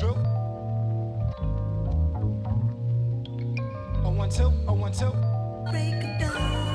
drill. Oh, one, two, oh, one, two. Break it down.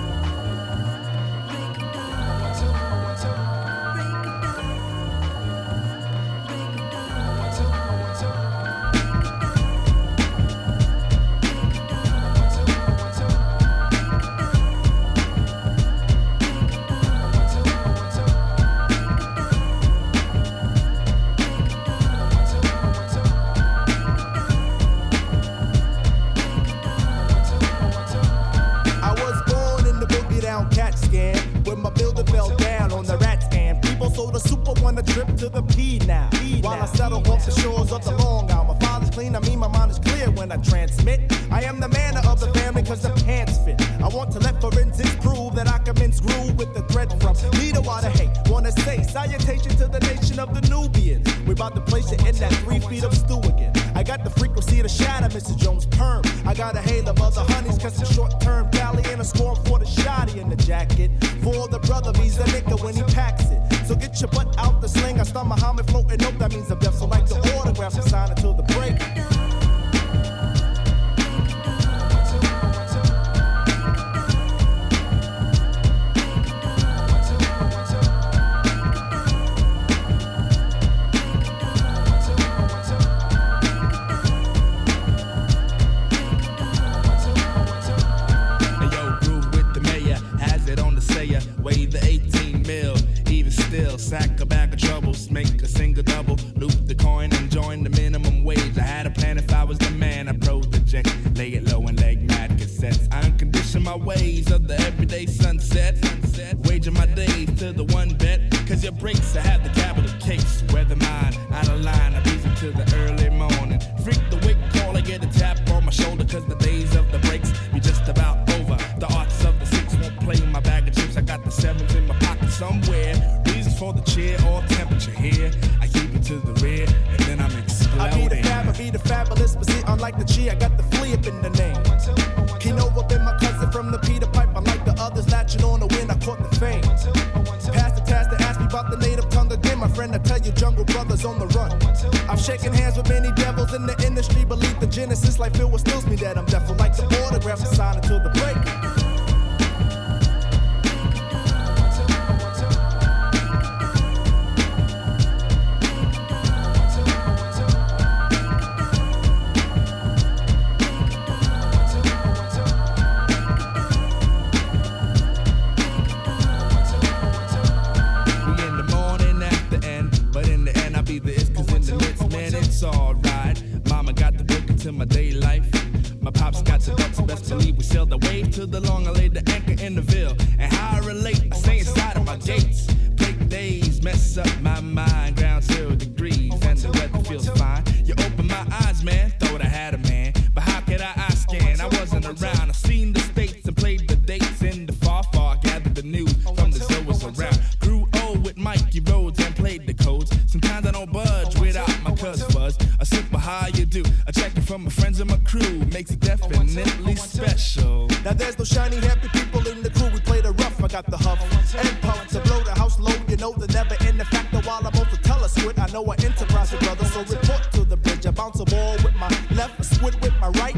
empire to blow the house low. You know the never end the factor while I'm off a telesquid. I know I enterprise brother, so report to the bridge. I bounce a ball with my left, squid with my right.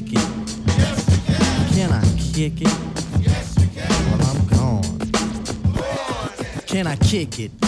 kick it? Yes, we can. Can I kick it? Yes, we can. Well, I'm gone. Can I kick it?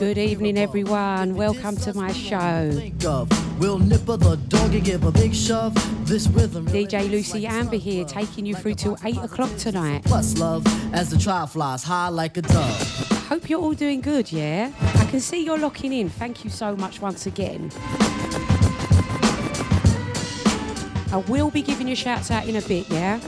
Good evening, everyone. Welcome to my show. We'll nip the dog and give a big shove. This rhythm DJ Lucie Amber here, taking you through till 8 o'clock tonight. Plus love as the trial flies high like a dove. Hope you're all doing good, yeah? I can see you're locking in. Thank you so much once again. I will be giving you shouts out in a bit, yeah?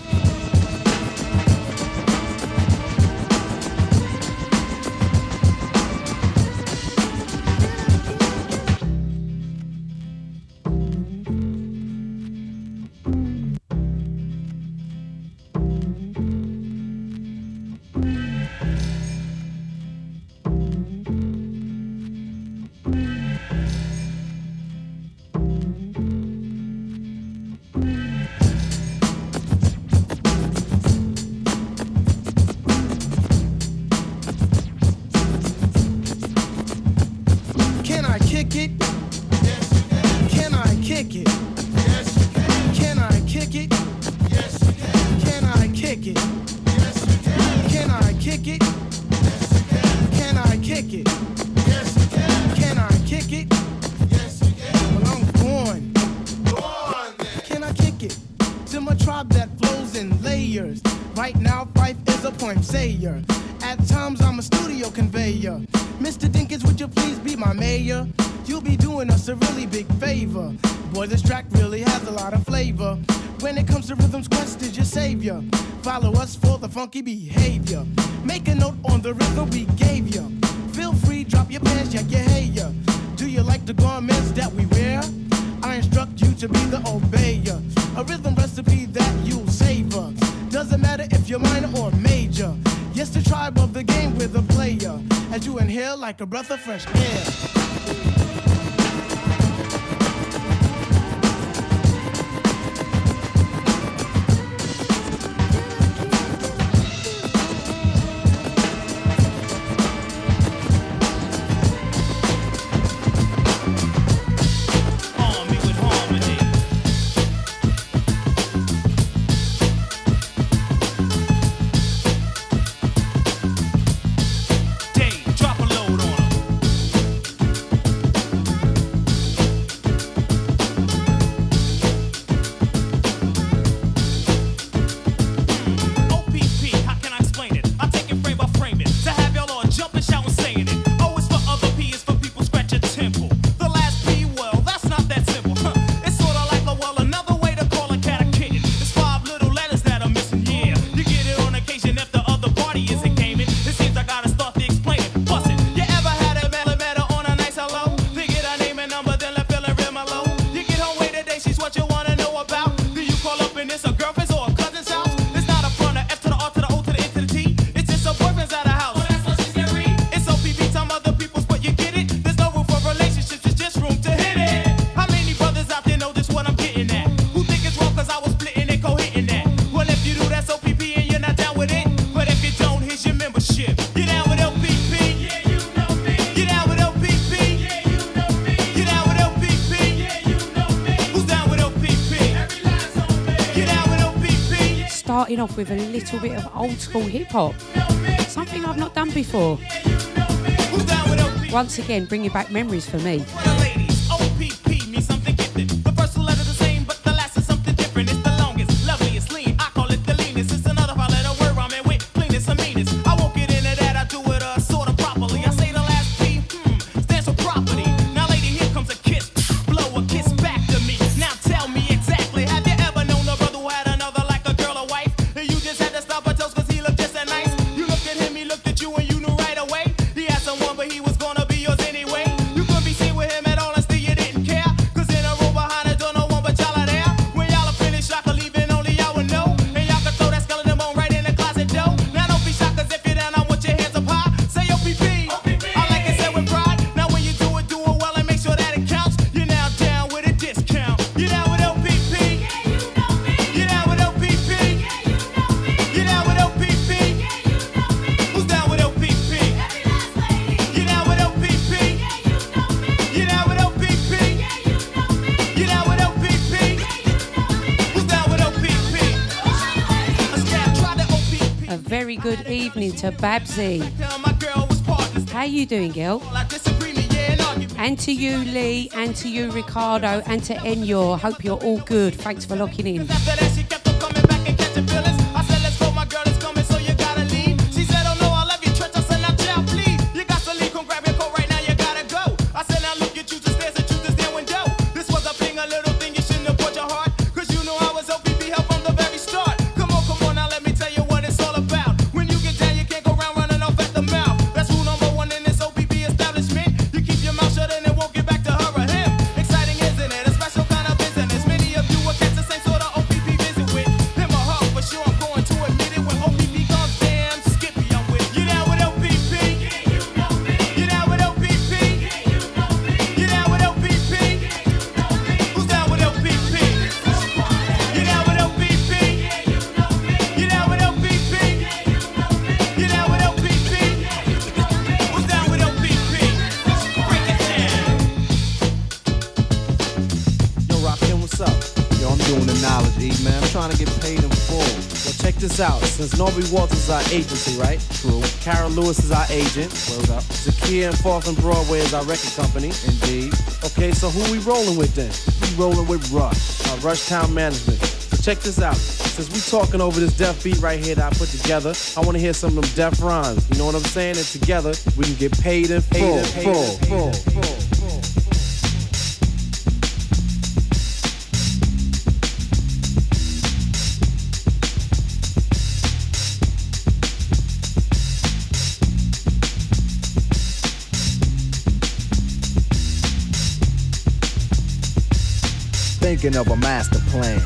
Funky beat. off with a little bit of old school hip hop. Something I've not done before. Once again, bringing back memories for me. to Babsy. How you doing, Gil? And to you, Lee, and to you, Ricardo, and to Enyor. Hope you're all good. Thanks for locking in. Norby Walters is our agency, right? True. Carol Lewis is our agent. Word up. Zakia and Fourth and Broadway is our record company. Indeed. Okay, so who we rolling with then? We rolling with Rush. Uh, Rush Town Management. So check this out. Since we talking over this deaf beat right here that I put together, I want to hear some of them deaf rhymes. You know what I'm saying? And together we can get paid in full. Full, full, full, full. Thinking of a master plan.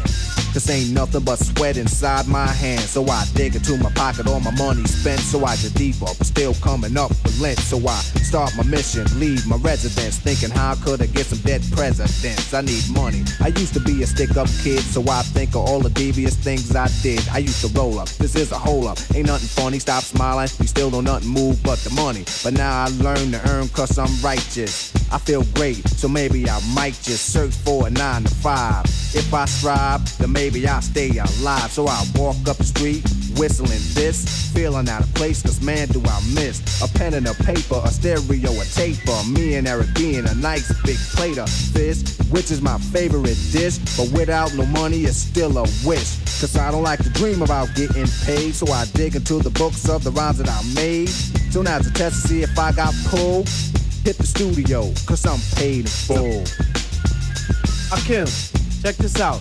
This ain't nothing but sweat inside my hands. So I dig into my pocket, all my money spent. So I get deeper, but still coming up with lint. So I start my mission, leave my residence. Thinking how I could I get some dead presidents? I need money. I used to be a stick up kid, so I think of all the devious things I did. I used to roll up, this is a hole up. Ain't nothing funny, stop smiling. We still don't nothing move but the money. But now I learn to earn cause I'm righteous. I feel great, so maybe I might just search for a nine to five. If I strive, then maybe I'll stay alive. So I walk up the street, whistling this, feeling out of place, cause man, do I miss a pen and a paper, a stereo, a tape, taper. Me and Eric being a nice big plate of fish, which is my favorite dish. But without no money, it's still a wish. Cause I don't like to dream about getting paid, so I dig into the books of the rhymes that I made. So now to test to see if I got pulled, hit the studio, cause I'm paid in full. Akim, check this out.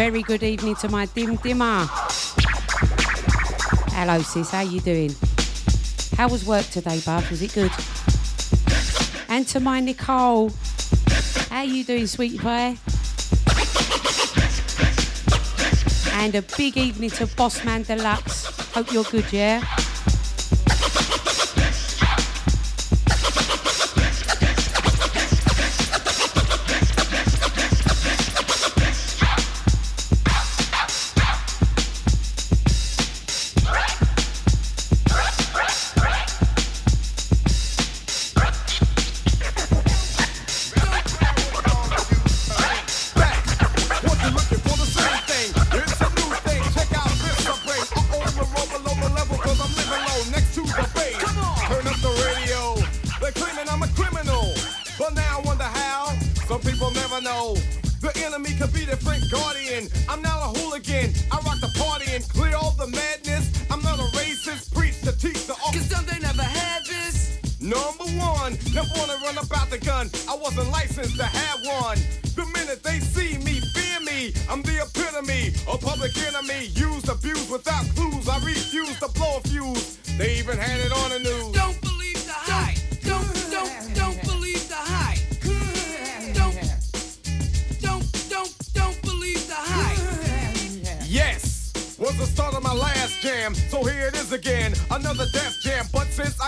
very good evening to my dim dimmer. Hello, sis. How you doing? How was work today, bub? Was it good? And to my Nicole. How you doing, sweetie pie? And a big evening to Bossman Deluxe. Hope you're good, yeah?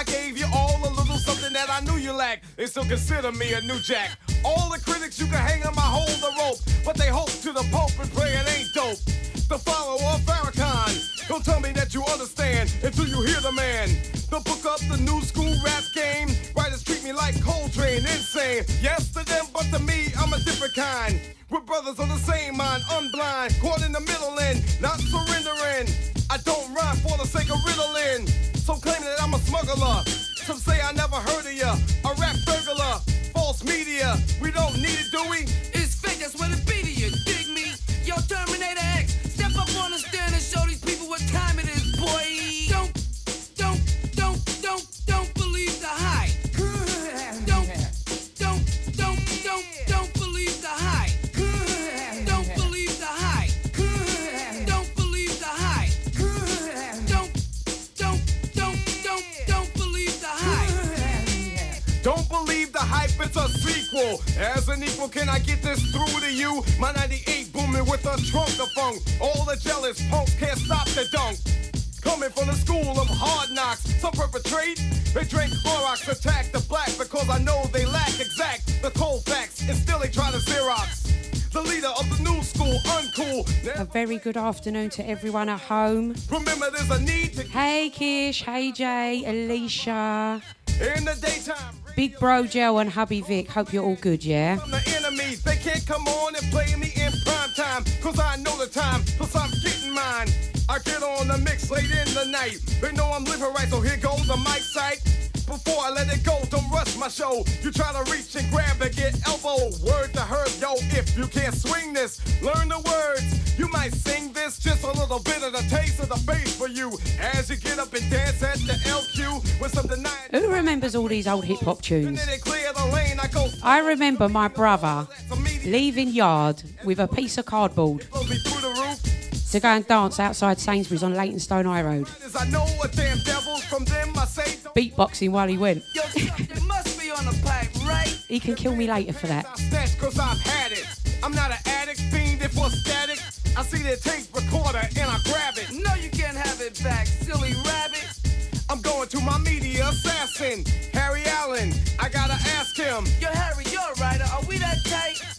I gave you all a little something that I knew you lacked, they still consider me a new jack. All the critics you can hang on my hold the rope, but they hope to the pope and pray it ain't dope. The follower of Farrakhan. Don't tell me that you understand until you hear the man. The book up the new school rap game. Writers treat me like Coltrane, insane. Yes to them, but to me, I'm a different kind. We're brothers on the same mind, unblind, caught in the middle and not surrendering. I don't rhyme for the sake of riddling. So claim that I'm a smuggler. Some say I never heard of ya. A rap burglar, false media. We don't need it, do we? It's a sequel. As an equal, can I get this through to you? My 98 booming with a trunk of funk. All the jealous punks can't stop the dunk. Coming from the school of hard knocks, some perpetrate. They drink Clorox, attack the black because I know they lack exact the cold facts and still they try to Xerox. The leader of the new school, uncool. A very good afternoon to everyone at home. Remember, there's a need to Hey Kish, hey Jay, Alicia, in the daytime. Big Bro Joe and Hubby Vic. Hope you're all good, yeah? They can't come on and play me in prime time. Cause I know the time, I'm getting mine. I get on the mix late in the night. They know I'm living right, so here goes the mic sight. Before I let it go, don't rush my show. You try to reach and grab and get elbow. Word to her, yo, if you can't swing this, learn the words. You might sing this, just a little bit of the taste of the bass for you. As you get up and dance at the LQ with some denying. Who remembers all these old hip hop tunes? Then they clear the lane, I remember my brother leaving yard with a piece of cardboard blow me through the roof. to go and dance outside Sainsbury's on Leytonstone High Road, As I know a damn devils from them, I say don't beatboxing while he went. Yo, something must be on the pipe, right? He can kill me later for that. I snatch cause I've had it. I'm not an addict, fiend if for static. I see the tape recorder and I grab it. No, you can't have it back, silly rabbit. I'm going to my media assassin, Harry Allen. I gotta ask him. Yo, Harry, you're a writer. Are we that tight?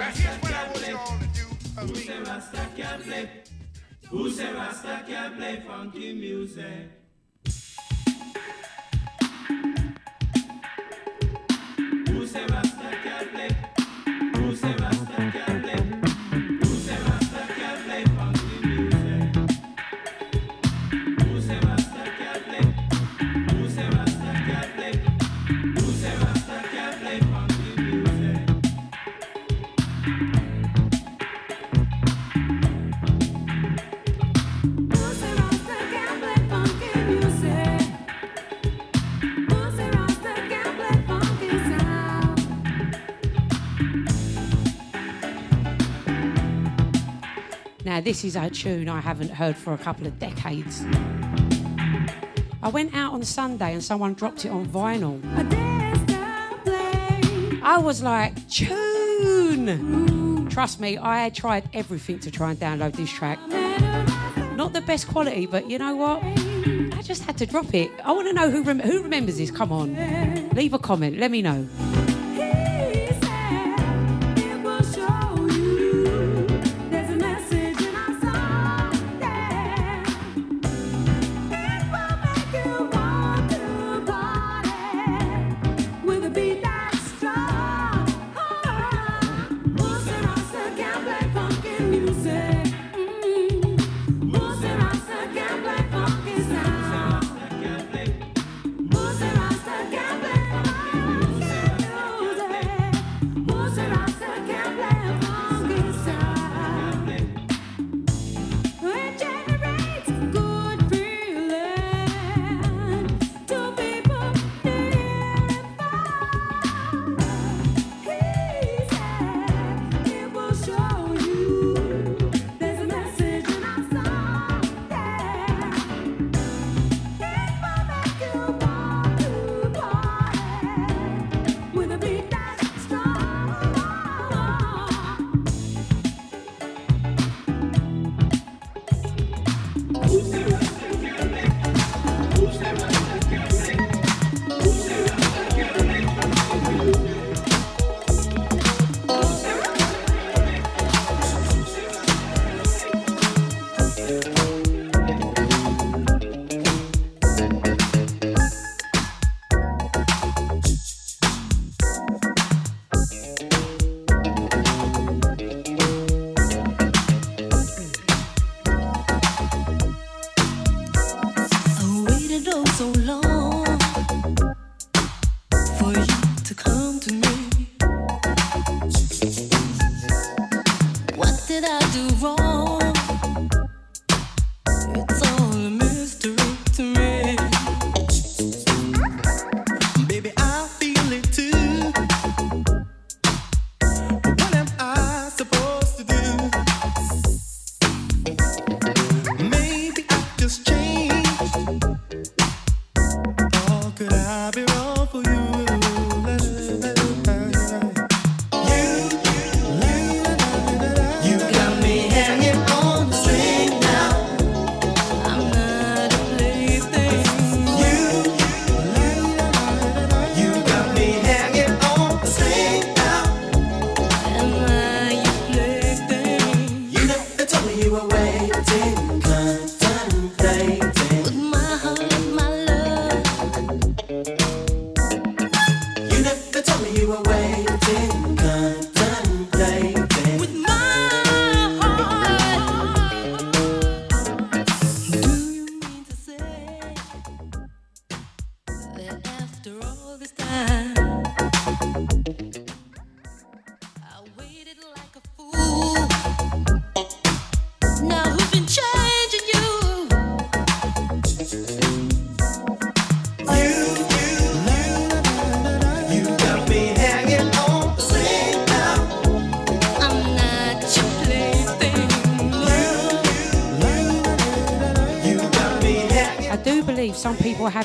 Now here's what I want y'all to do. for me. Now, this is a tune I haven't heard for a couple of decades. I went out on Sunday and someone dropped it on vinyl. I was like, tune! Trust me, I tried everything to try and download this track. Not the best quality, but you know what? I just had to drop it. I want to know who, rem- who remembers this. Come on. Leave a comment. Let me know.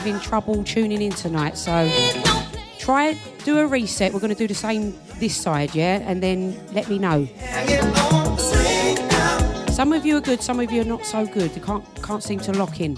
having trouble tuning in tonight, so try do a reset. We're going to do the same this side, yeah, and then let me know. Some of you are good, some of you are not so good. You can't can't seem to lock in.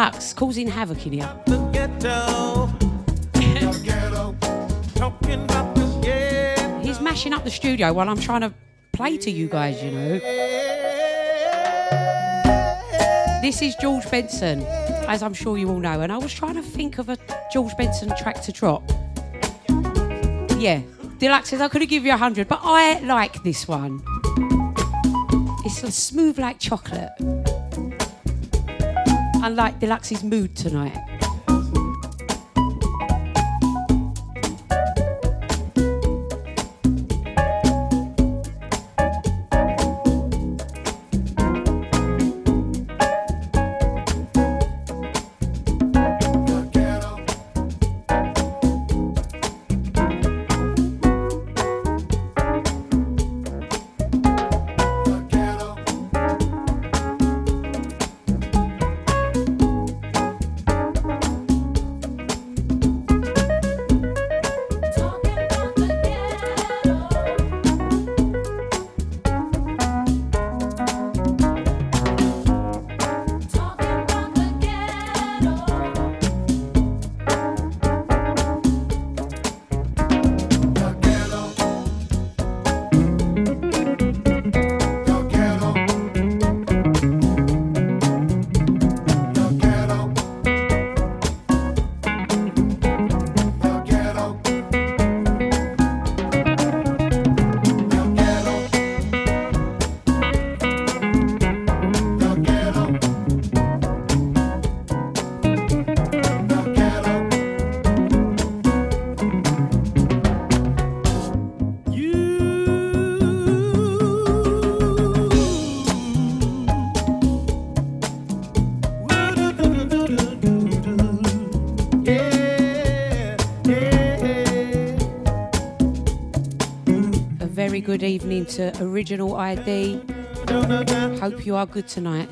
Deluxe causing havoc in here. He's mashing up the studio while I'm trying to play to you guys, you know. This is George Benson, as I'm sure you all know, and I was trying to think of a George Benson track to drop. Yeah, Deluxe says I could have given you a hundred, but I like this one. It's smooth like chocolate. Unlike Deluxe's mood tonight. Good evening to Original ID. Hope you are good tonight.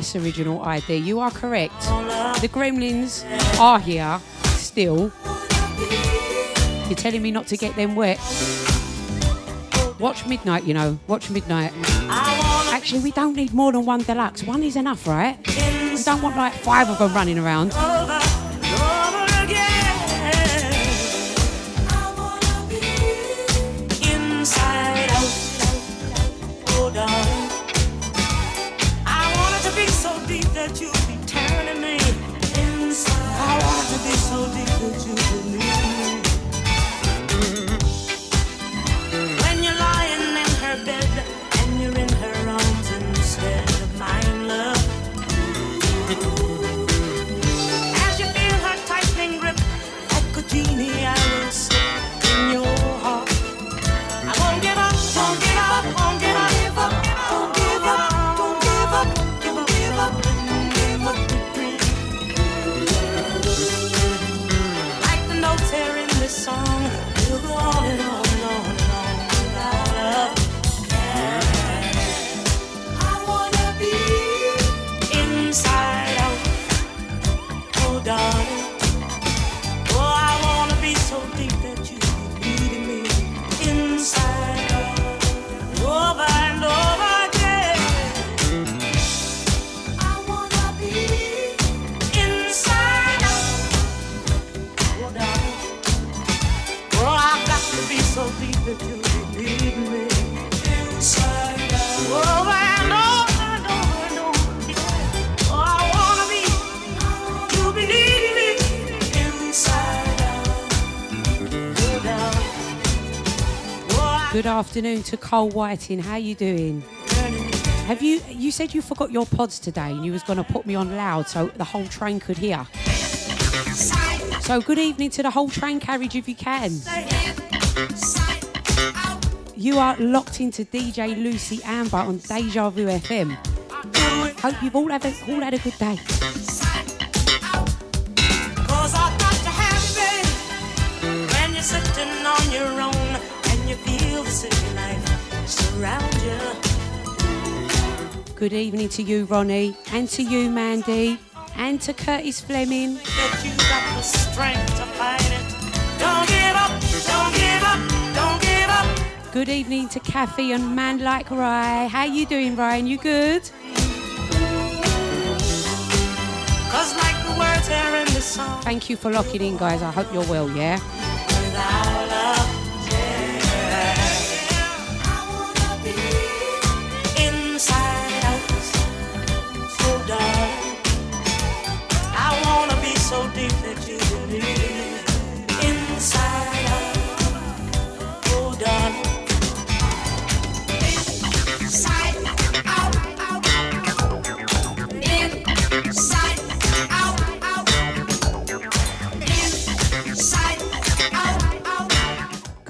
Yes, Original idea. you are correct. The gremlins are here still. You're telling me not to get them wet. Watch midnight, you know. Watch midnight. Actually, we don't need more than one deluxe. One is enough, right? We don't want like five of them running around. Afternoon to Cole Whiting. How you doing? Have you you said you forgot your pods today and you was gonna put me on loud so the whole train could hear. So good evening to the whole train carriage if you can. You are locked into DJ Lucie Amber on Deja Vu FM. Hope you've all had a, all had a good day. Good evening to you, Ronnie, and to you, Mandy, and to Curtis Fleming. That you got the strength to fight it. Don't give up, don't give up, don't give up. Good evening to Kathy and Man Like Rye. How you doing, Ryan? You good? Cause like the words here in this song, Thank you for locking in, guys. I hope you're well, yeah?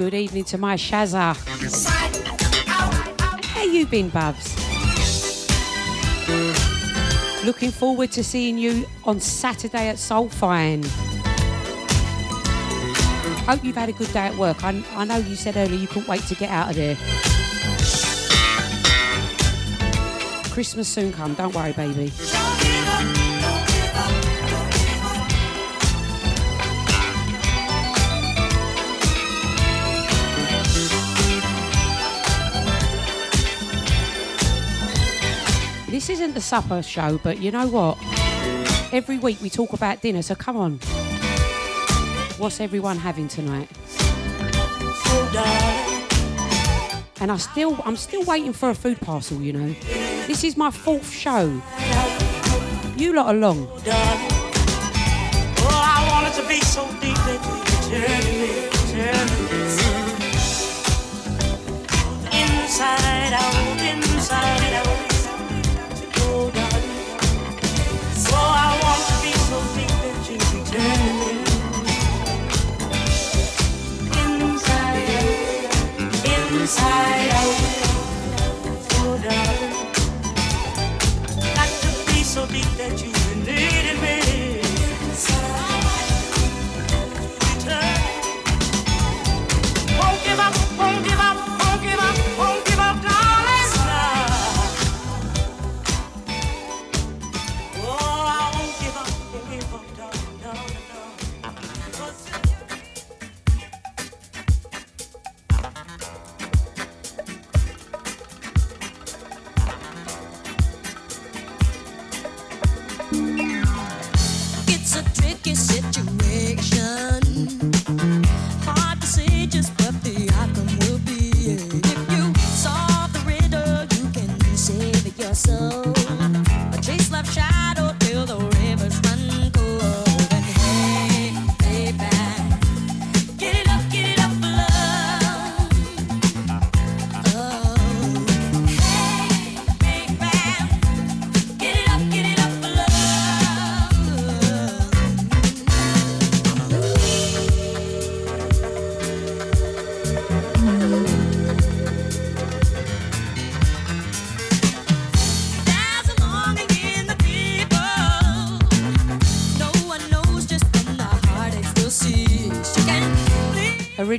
Good evening to my Shazza. How you been, Bubs? Looking forward to seeing you on Saturday at Soulfine. Hope you've had a good day at work. I, I know you said earlier you couldn't wait to get out of there. Christmas soon come, don't worry, baby. This isn't the supper show, but you know what? Every week we talk about dinner, so come on. What's everyone having tonight? And I still, I'm still waiting for a food parcel. You know, this is my fourth show. You lot are long. Inside out, inside out. So deep that you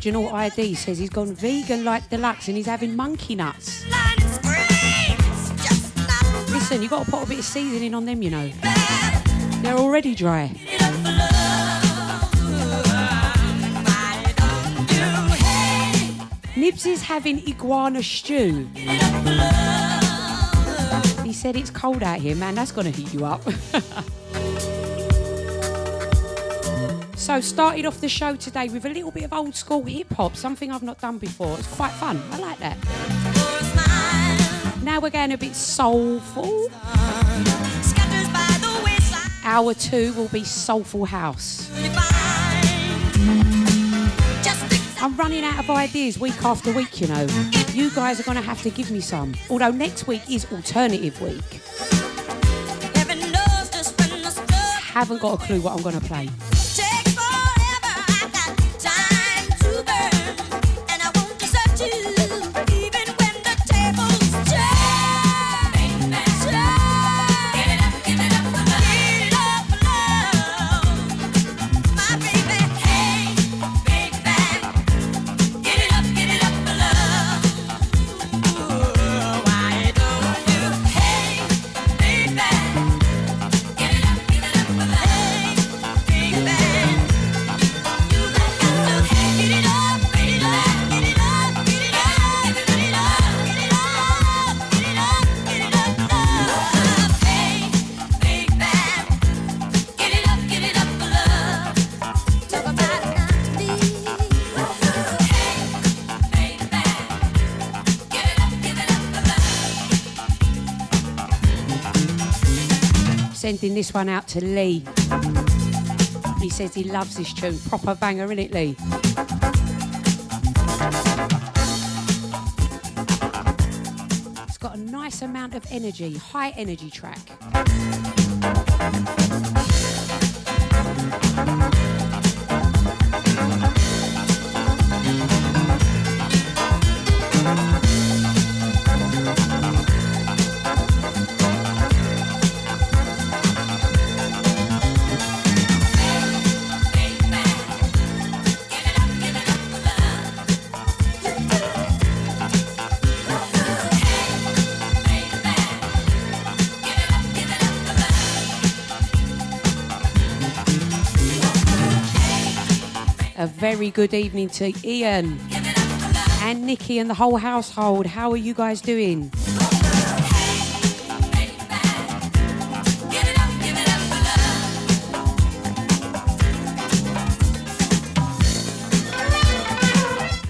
Original ID says he's gone vegan like deluxe and he's having monkey nuts. Listen, you got to put a bit of seasoning on them, you know. They're already dry. Nibs is having iguana stew. He said it's cold out here, man. That's gonna heat you up. so started off the show today with a little bit of old school hip hop, something I've not done before. It's quite fun. I like that. For a smile, Now we're going a bit soulful. scatters by the wayside. Hour two will be soulful house. You find just exactly I'm running out of ideas week after week, you know. You guys are going to have to give me some. Although next week is alternative week. Haven't got a clue what I'm going to play. Sending this one out to Lee. He says he loves this tune. Proper banger, innit, Lee? It's got a nice amount of energy, high energy track. Very good evening to Ian and Nikki and the whole household. How are you guys doing?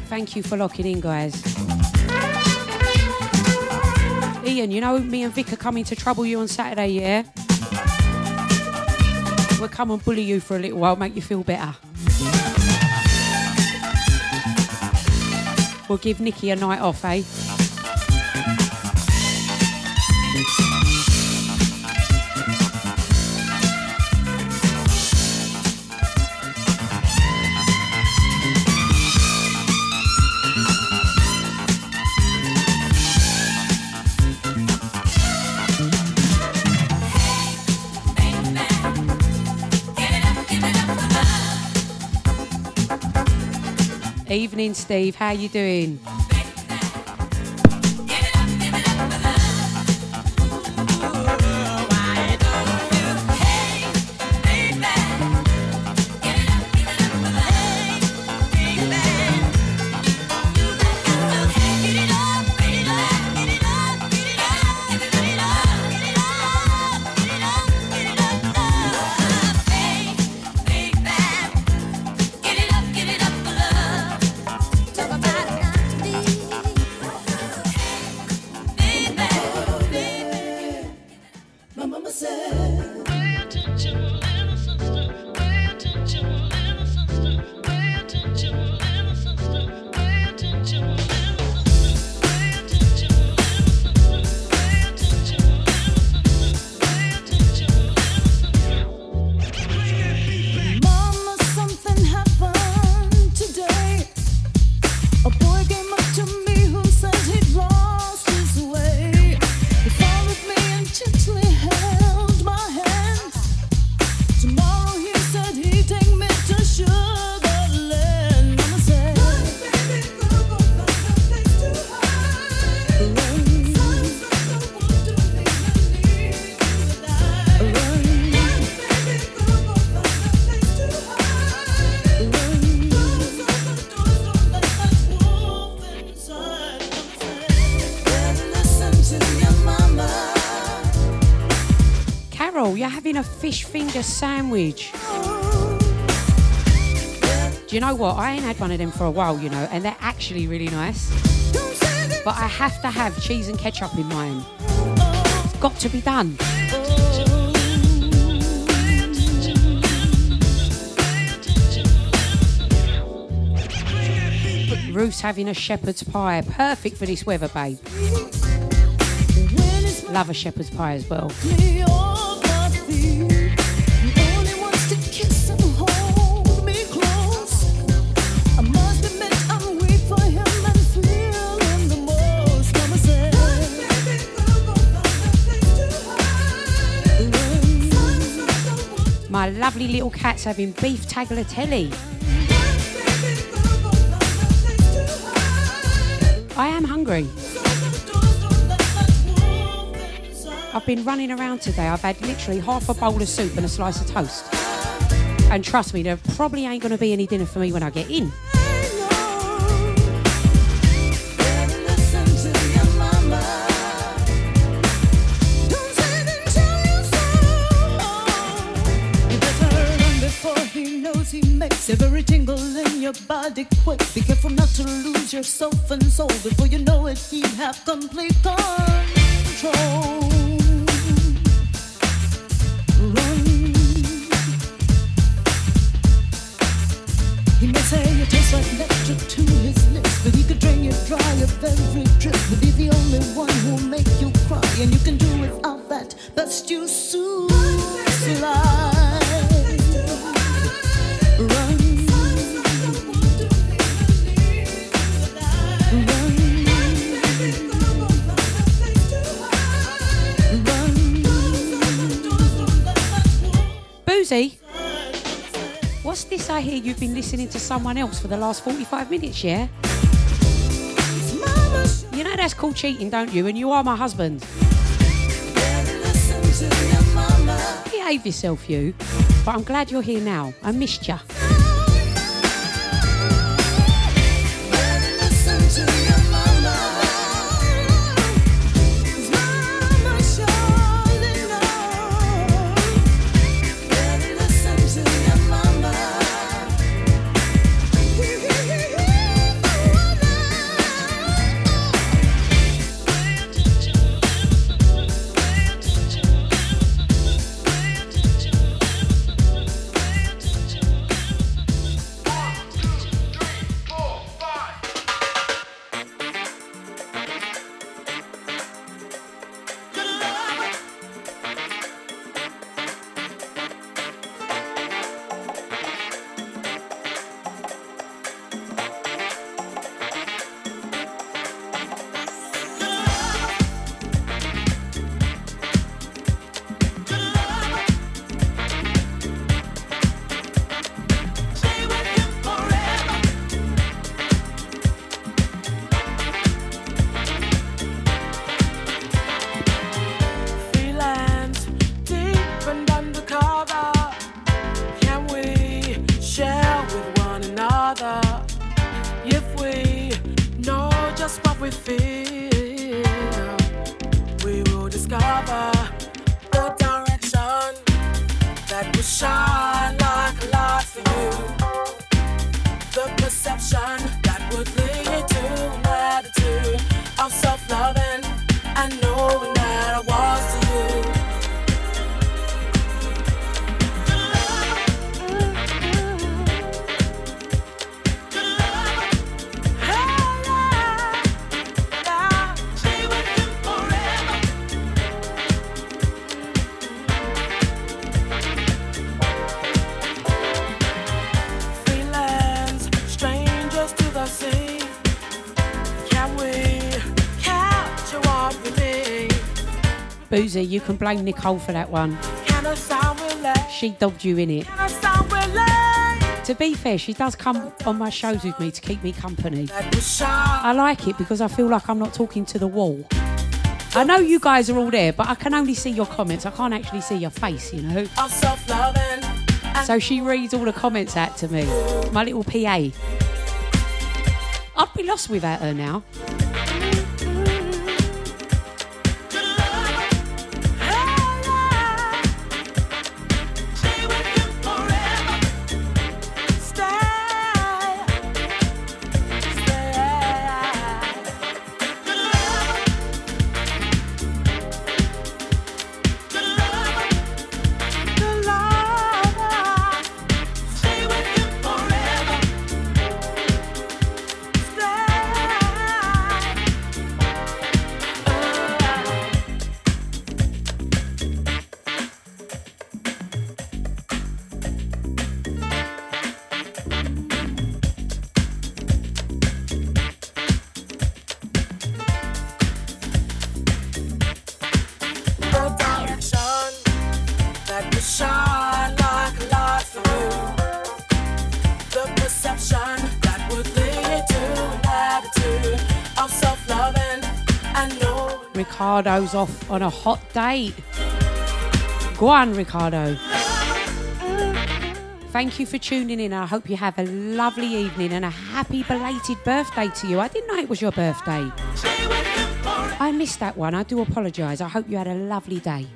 Thank you for locking in, guys. Ian, you know me and Vic are coming to trouble you on Saturday, yeah? We'll come and bully you for a little while, make you feel better. We'll give Nikki a night off, eh? Evening, Steve. How you doing? Finger sandwich. Do you know what? I ain't had one of them for a while, you know, and they're actually really nice. But I have to have cheese and ketchup in mine. It's got to be done. Ruth's having a shepherd's pie. Perfect for this weather, babe. Love a shepherd's pie as well. Cat's having beef tagliatelle. I am hungry. I've been running around today. I've had literally half a bowl of soup and a slice of toast. And trust me, there probably ain't going to be any dinner for me when I get in. Be careful not to lose yourself and soul. Before you know it, he have complete control. Run. He may say it tastes like nectar to his lips, but he could drain you dry of every drip. He'll be the only one who'll make you cry, and you can do without that. Best you soon slide. What's this I hear you've been listening to someone else for the last 45 minutes, yeah? You know that's called cheating, don't you? And you are my husband. Behave yourself, you. But I'm glad you're here now. I missed you. Boozy, you can blame Nicole for that one. Can a sound relate? She dogged you in it. Can a sound relate? To be fair, she does come on my shows with me to keep me company. That will shine. I like it because I feel like I'm not talking to the wall. I know you guys are all there, but I can only see your comments. I can't actually see your face, you know. So she reads all the comments out to me. My little PA. I'd be lost without her now. Ricardo's off on a hot date. Go on, Ricardo. Thank you for tuning in. I hope you have a lovely evening and a happy belated birthday to you. I didn't know it was your birthday. I missed that one. I do apologise. I hope you had a lovely day.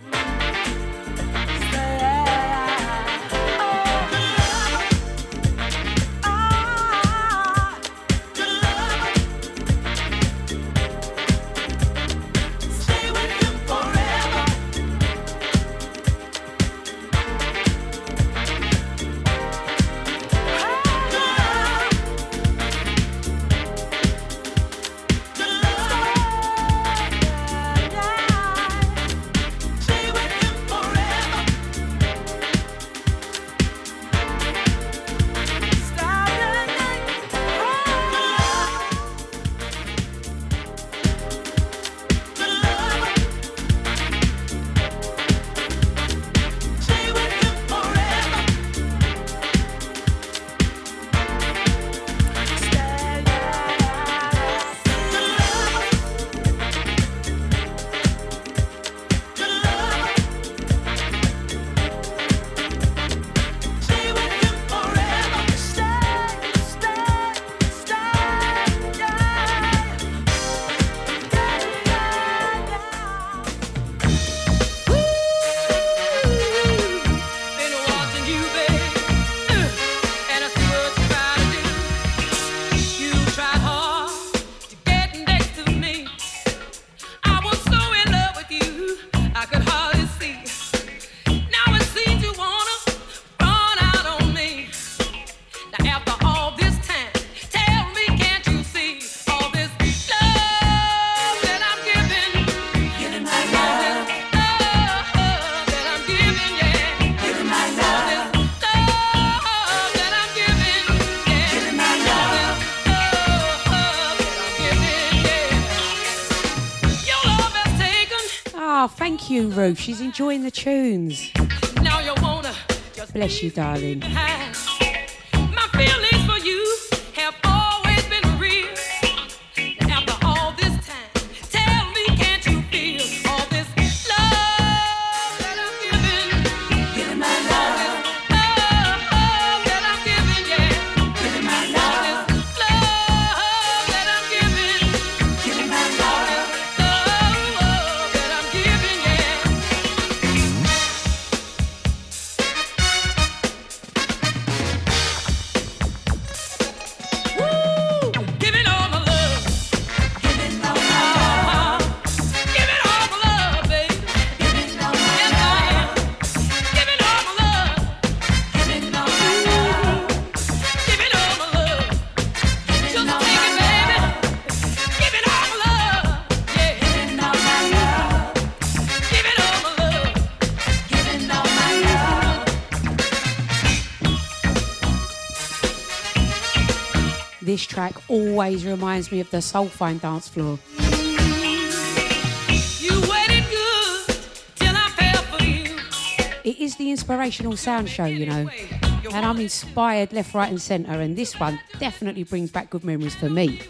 She's enjoying the tunes. Now you wanna just Bless you, darling. This track always reminds me of the Soulfine dance floor. You waited good till I fell for you. It is the inspirational sound show, you know. And I'm inspired left, right, and centre. And this one definitely brings back good memories for me.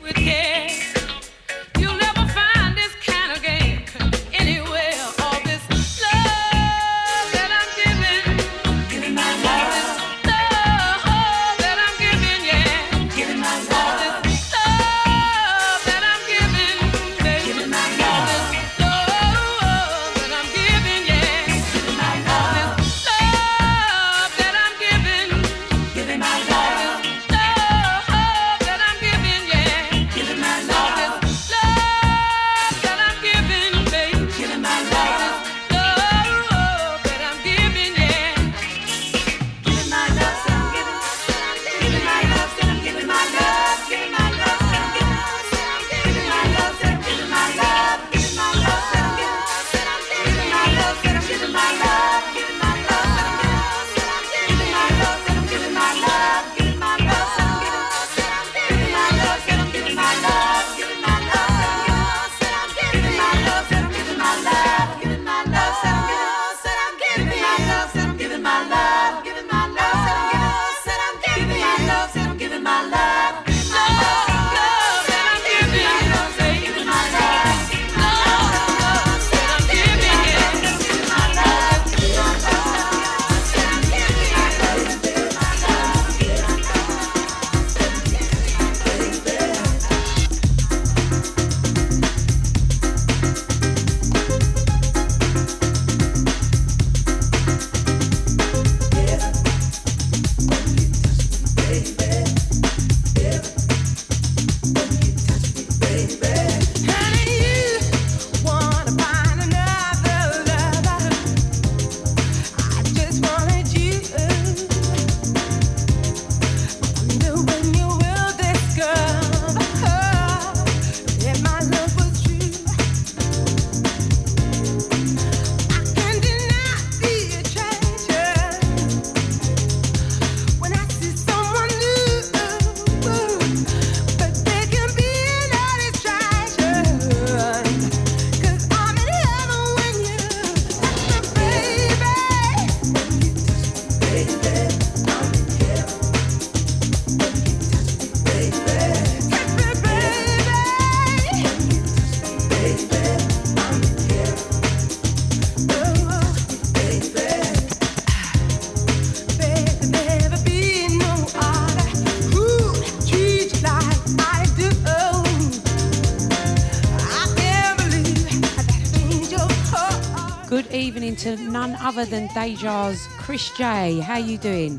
evening to none other than Deja's Chris J. How you doing?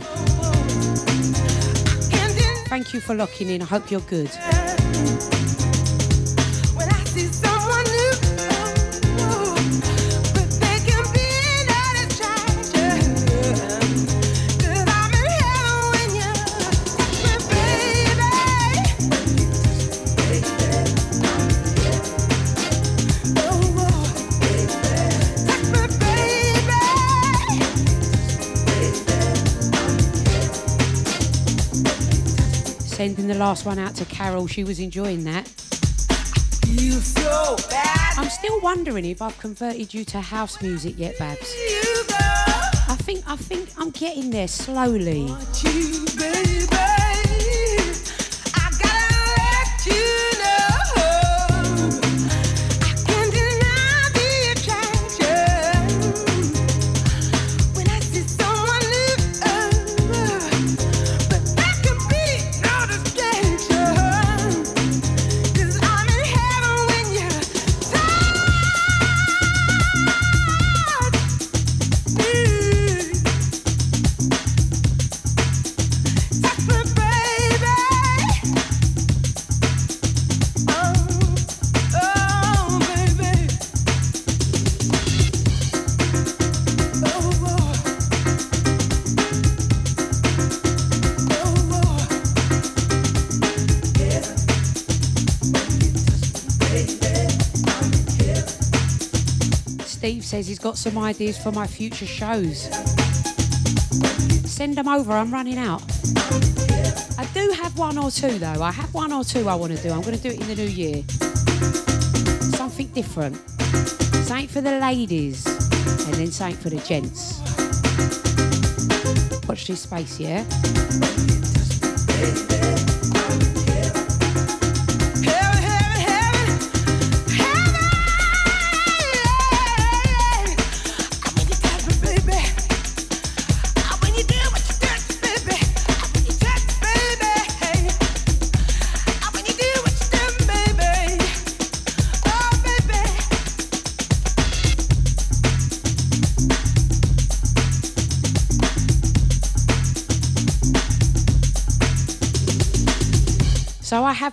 Thank you for locking in. I hope you're good. last one out to Carol. She was enjoying that. So I'm still wondering if I've converted you to house music yet, Babs. I think I think I'm getting there slowly. says he's got some ideas for my future shows. Send them over, I'm running out. I do have one or two though. I have one or two I want to do. I'm going to do it in the new year. Something different. Something for the ladies and then something for the gents. Watch this space, yeah?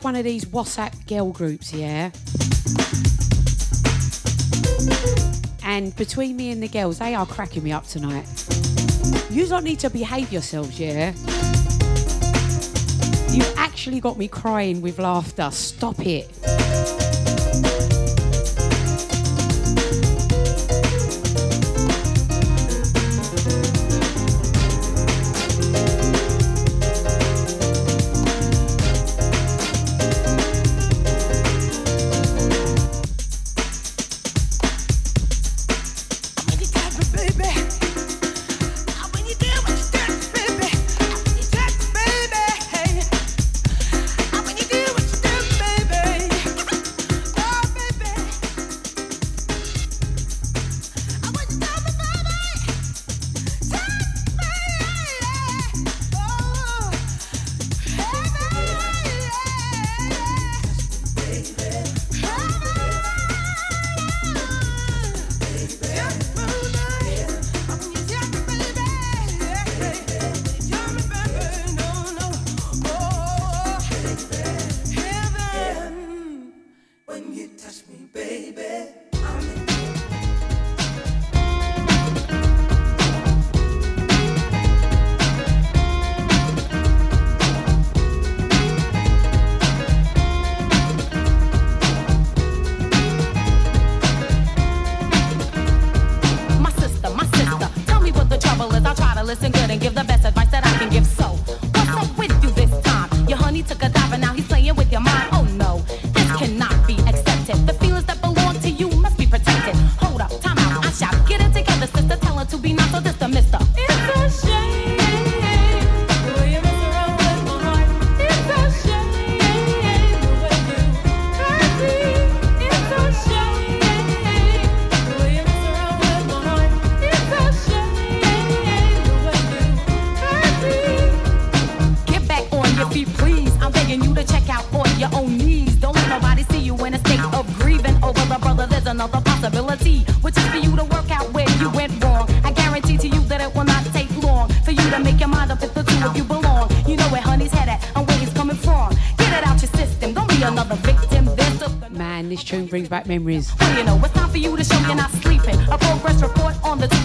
like one of these WhatsApp girl groups, yeah? And between me and the girls, they are cracking me up tonight. You don't need to behave yourselves, yeah? You've actually got me crying with laughter. Stop it. when you touch me, baby.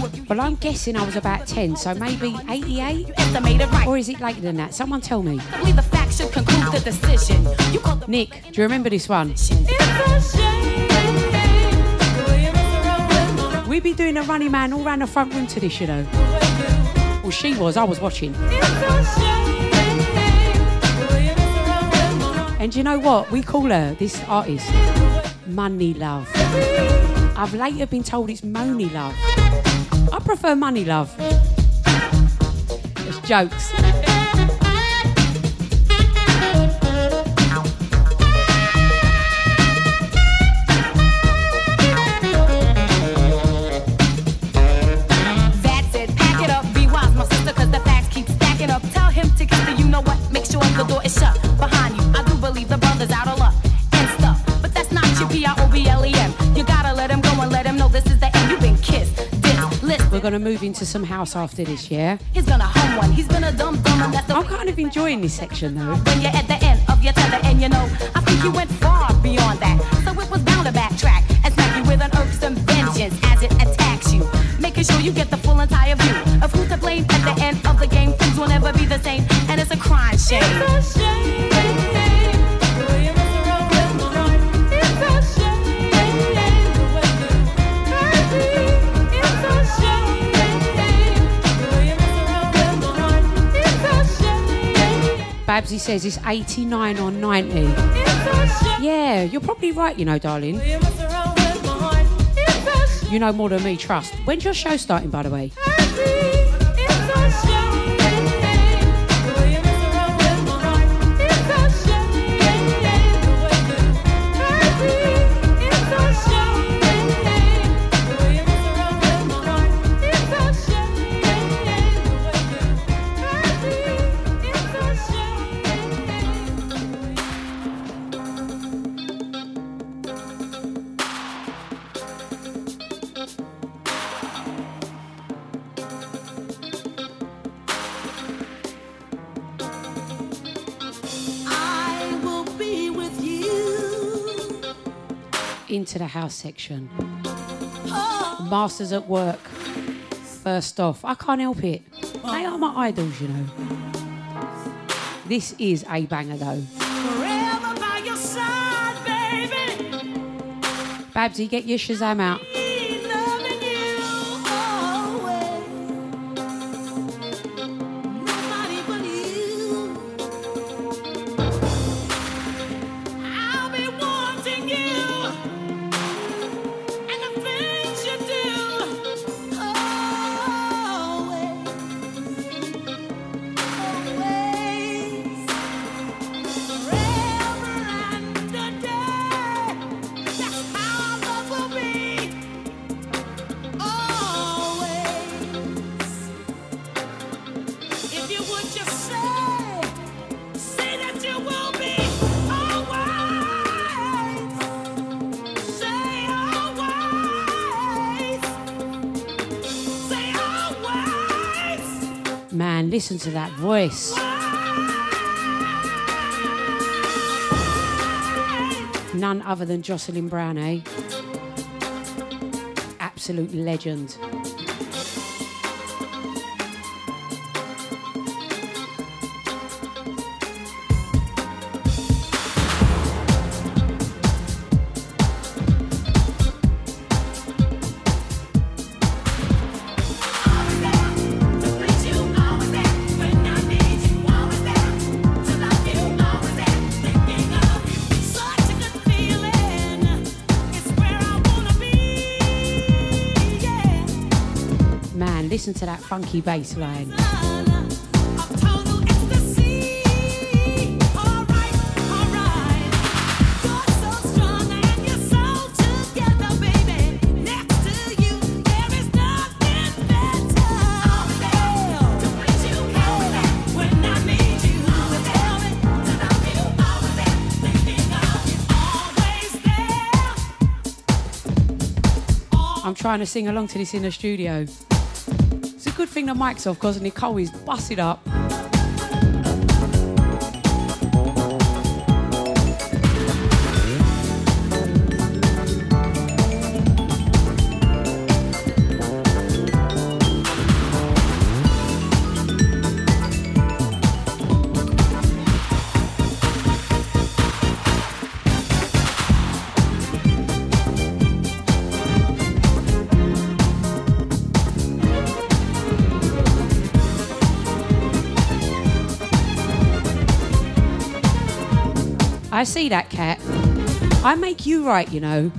Of you. Well, I'm guessing I was about 10, so maybe 88? Or is it later than that? Someone tell me. I believe the facts should conclude the decision. You call the Nick, do you remember this one? We be doing a running man all round the front room to this, you know. Well, she was, I was watching. And you know what? We call her, this artist, Money Love. I've later been told it's Money Love. I prefer Money Love. It's jokes. Dissed, list. We're going to move into some house after this, yeah? He's gonna hum one, he's been a dumb dumb, and that's I'm kind of enjoying this section though. when you're at the end of your tether, and you know, I think you went far beyond that. So it was bound to backtrack and smack you with an irksome vengeance as it attacks you. Making sure you get the full entire view of who's to blame at the end of the game. Things will never be the same, and it's a crime shame. Babsy says it's 89 or 90. Yeah, you're probably right, you know, darling. You know more than me, trust. When's your show starting, by the way? Into the house section. Masters at work. First off, I can't help it. They are my idols, you know. This is a banger though. Forever by your side, baby. Babsy, get your Shazam out. Listen to that voice. None other than Jocelyn Brown, eh? Absolute legend. Man, listen to that funky bass line. I'm trying to sing along to this in the studio. The mic's off because Nicole is busted up. I see that cat. I make you right, you know.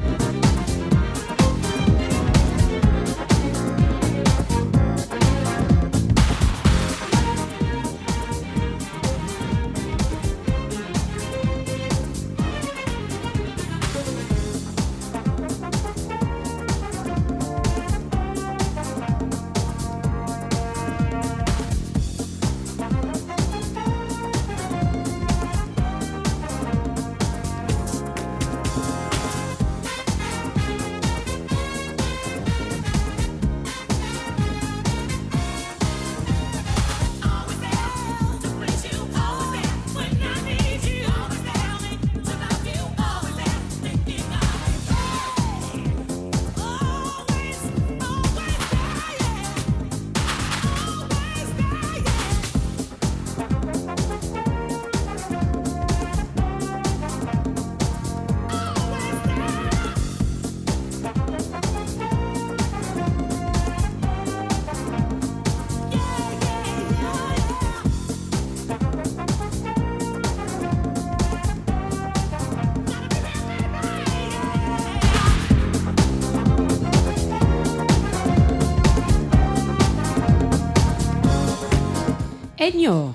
Enyo,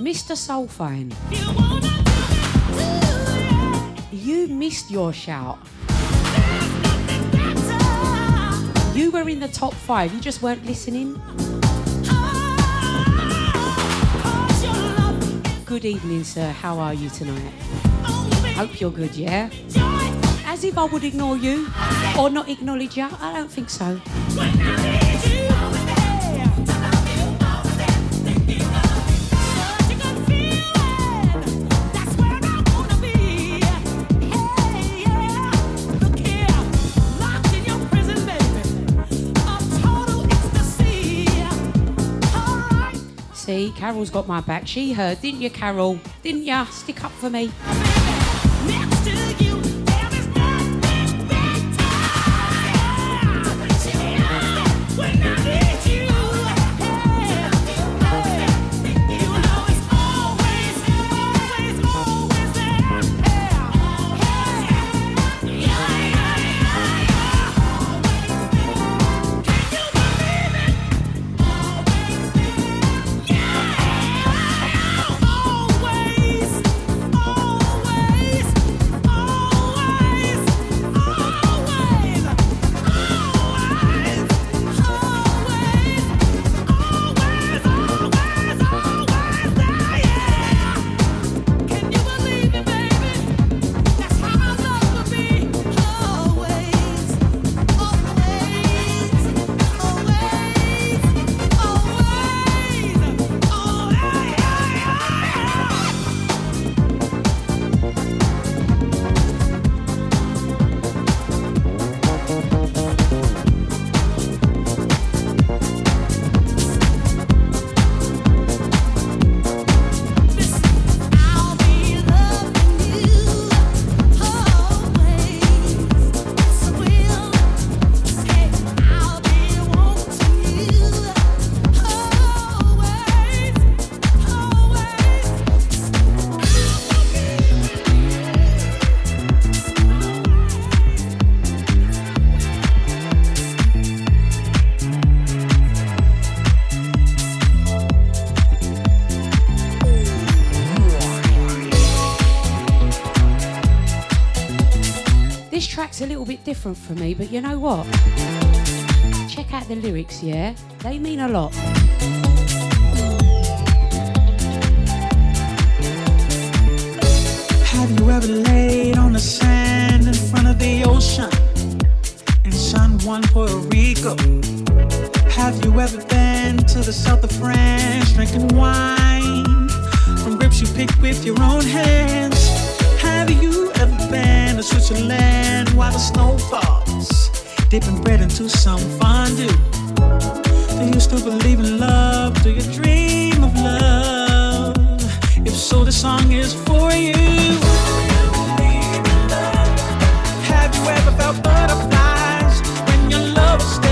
Mr. Soulphone. You missed your shout. You were in the top five, you just weren't listening. Good evening, sir. How are you tonight? Hope you're good, yeah? As if I would ignore you or not acknowledge you. I don't think so. See, Carol's got my back. She heard, didn't you, Carol? Didn't ya? Stick up for me. Different for me, but you know what? Check out the lyrics, yeah? They mean a lot. Have you ever laid on the sand in front of the ocean in San Juan, Puerto Rico? Have you ever been to the south of France drinking wine from grapes you picked with your own hands? Have you ever been to Switzerland while the snow falls, dipping bread into some fondue? Do you still believe in love? Do you dream of love? If so, this song is for you. Have you ever felt butterflies when your lover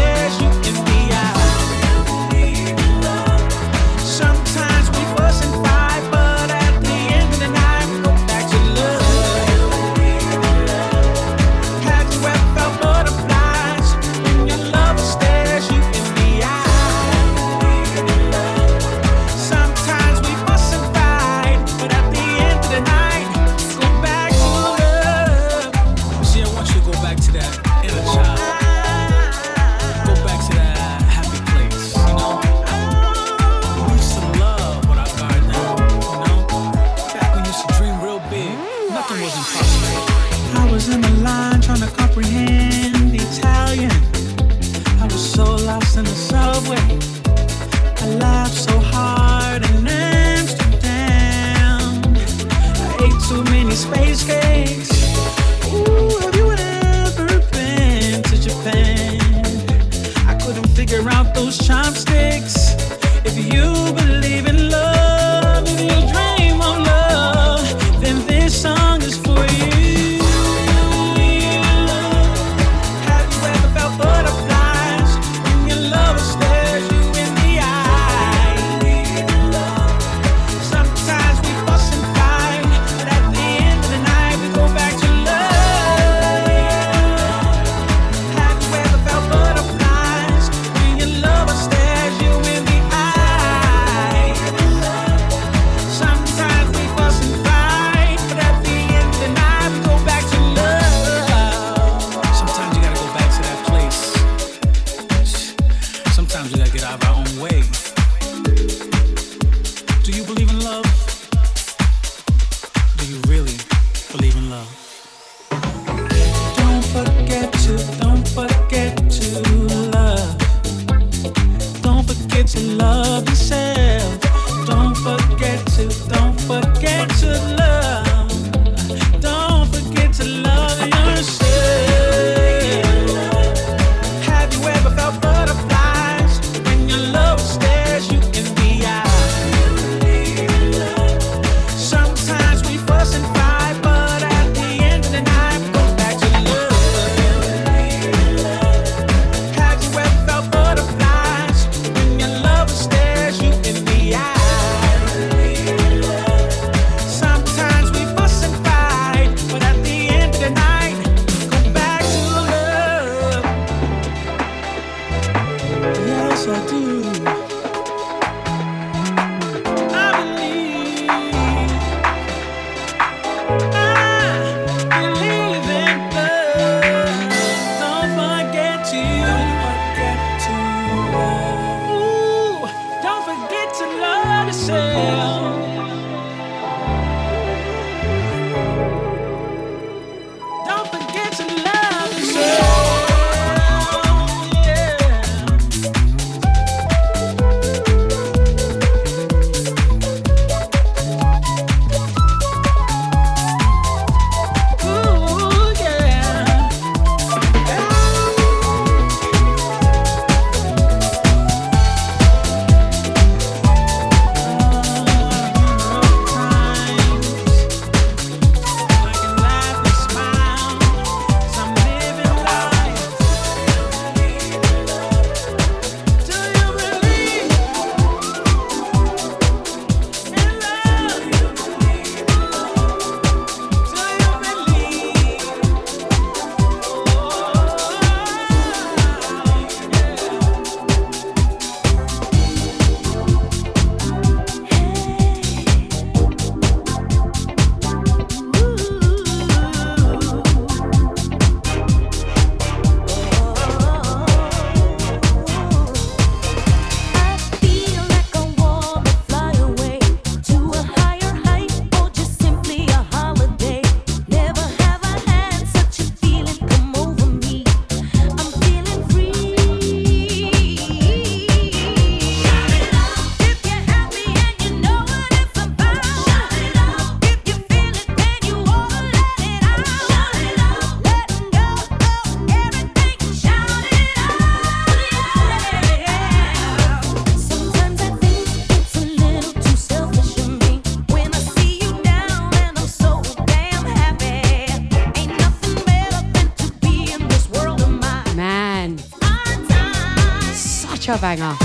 banger.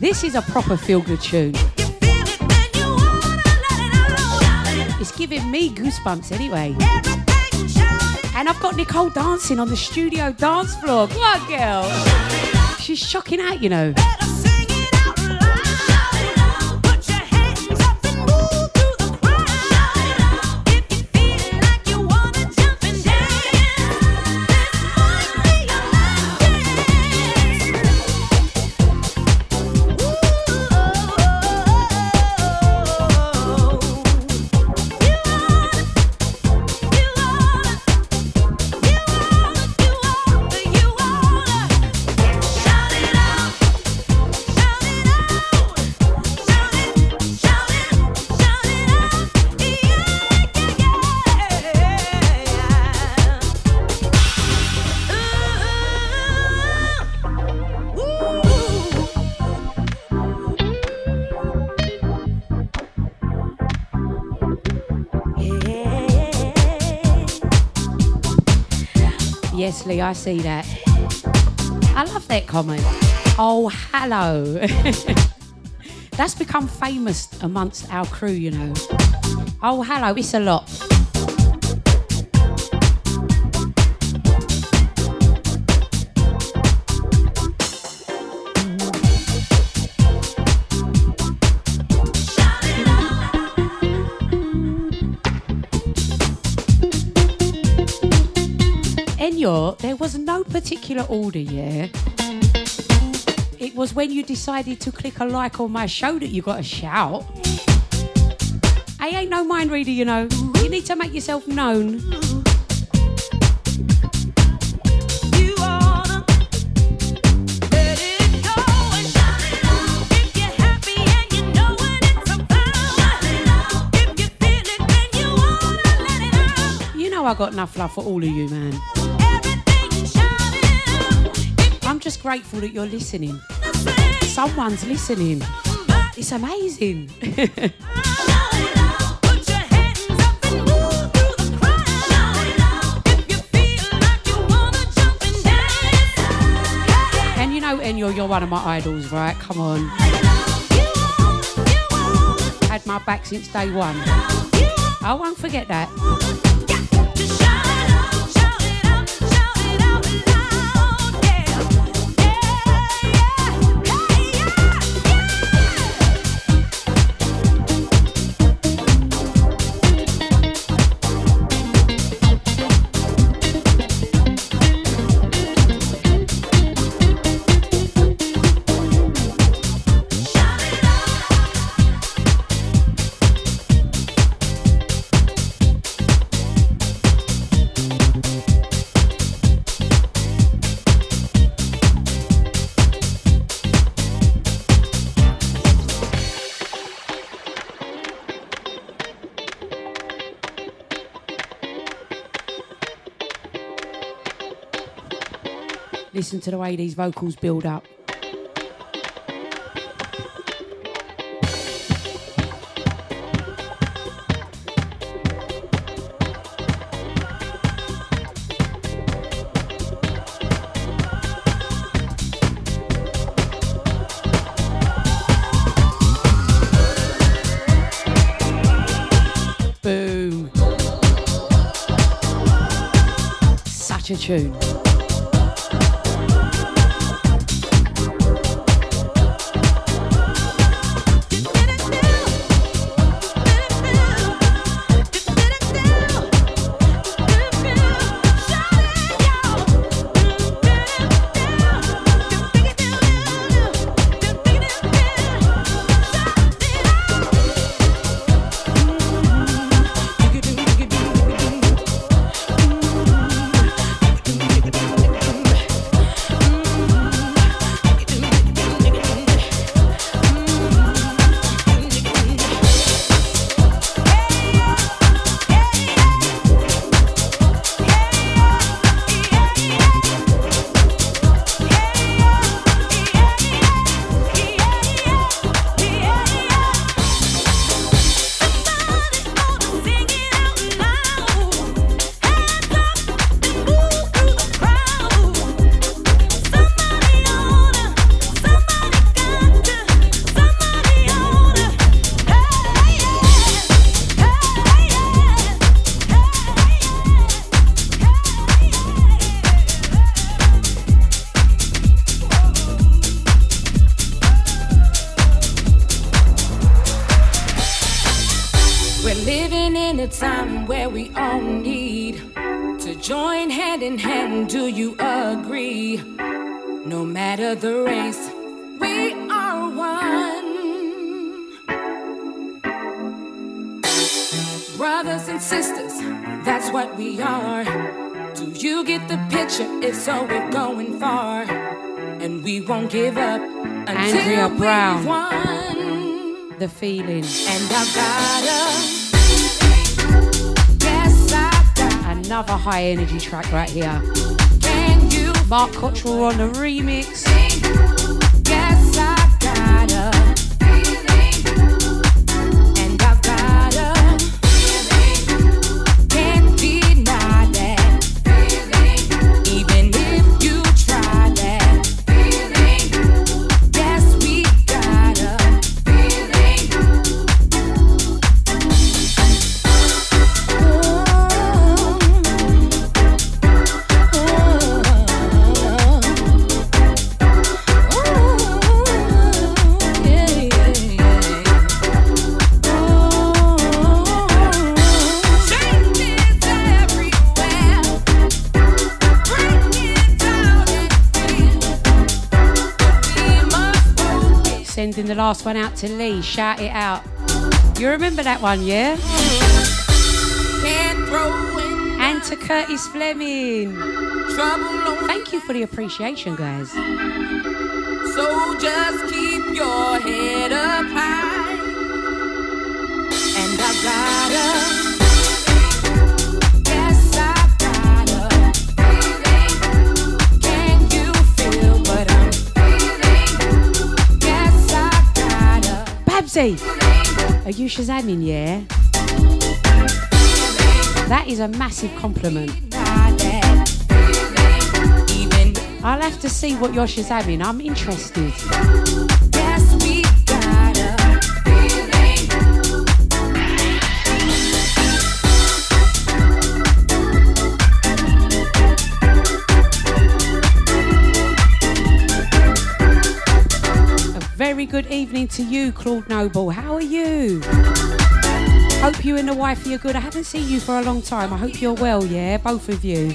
This is a proper feel good tune. It's giving me goosebumps anyway. And I've got Nicole dancing on the studio dance floor. Come on, girl. She's shocking out, you know. I see that. I love that comment. Oh, hello. That's become famous amongst our crew, you know. Oh, hello, it's a lot. Particular order, yeah? It was when you decided to click a like on my show that you got a shout. I ain't no mind reader, you know. You need to make yourself known. You know I got enough love for all of you, man. I'm just grateful that you're listening. Someone's listening. It's amazing. and you know, Enyo, you're one of my idols, right? Come on. Had my back since day one. I won't forget that. Listen to the way these vocals build up. Boom. Such a tune. No matter the race, we are one. Brothers and sisters, that's what we are. Do you get the picture? If so, we're going far. And we won't give up until Andrea we've Brown. won. The feeling. And I've gotta Yes, I got Another high energy track right here. Mark Cottrell on the remix. Sending the last one out to Lee. Shout it out. You remember that one, yeah? Can't throw in And to Curtis Fleming. Thank you for the appreciation, guys. So just keep your head up high. And I've got Babsy, are you Shazamming, yeah? That is a massive compliment. I'll have to see what you're Shazamming. I'm interested. Good evening to you, Claude Noble. How are you? Hope you and the wife are good. I haven't seen you for a long time. I hope you're well, yeah? Both of you.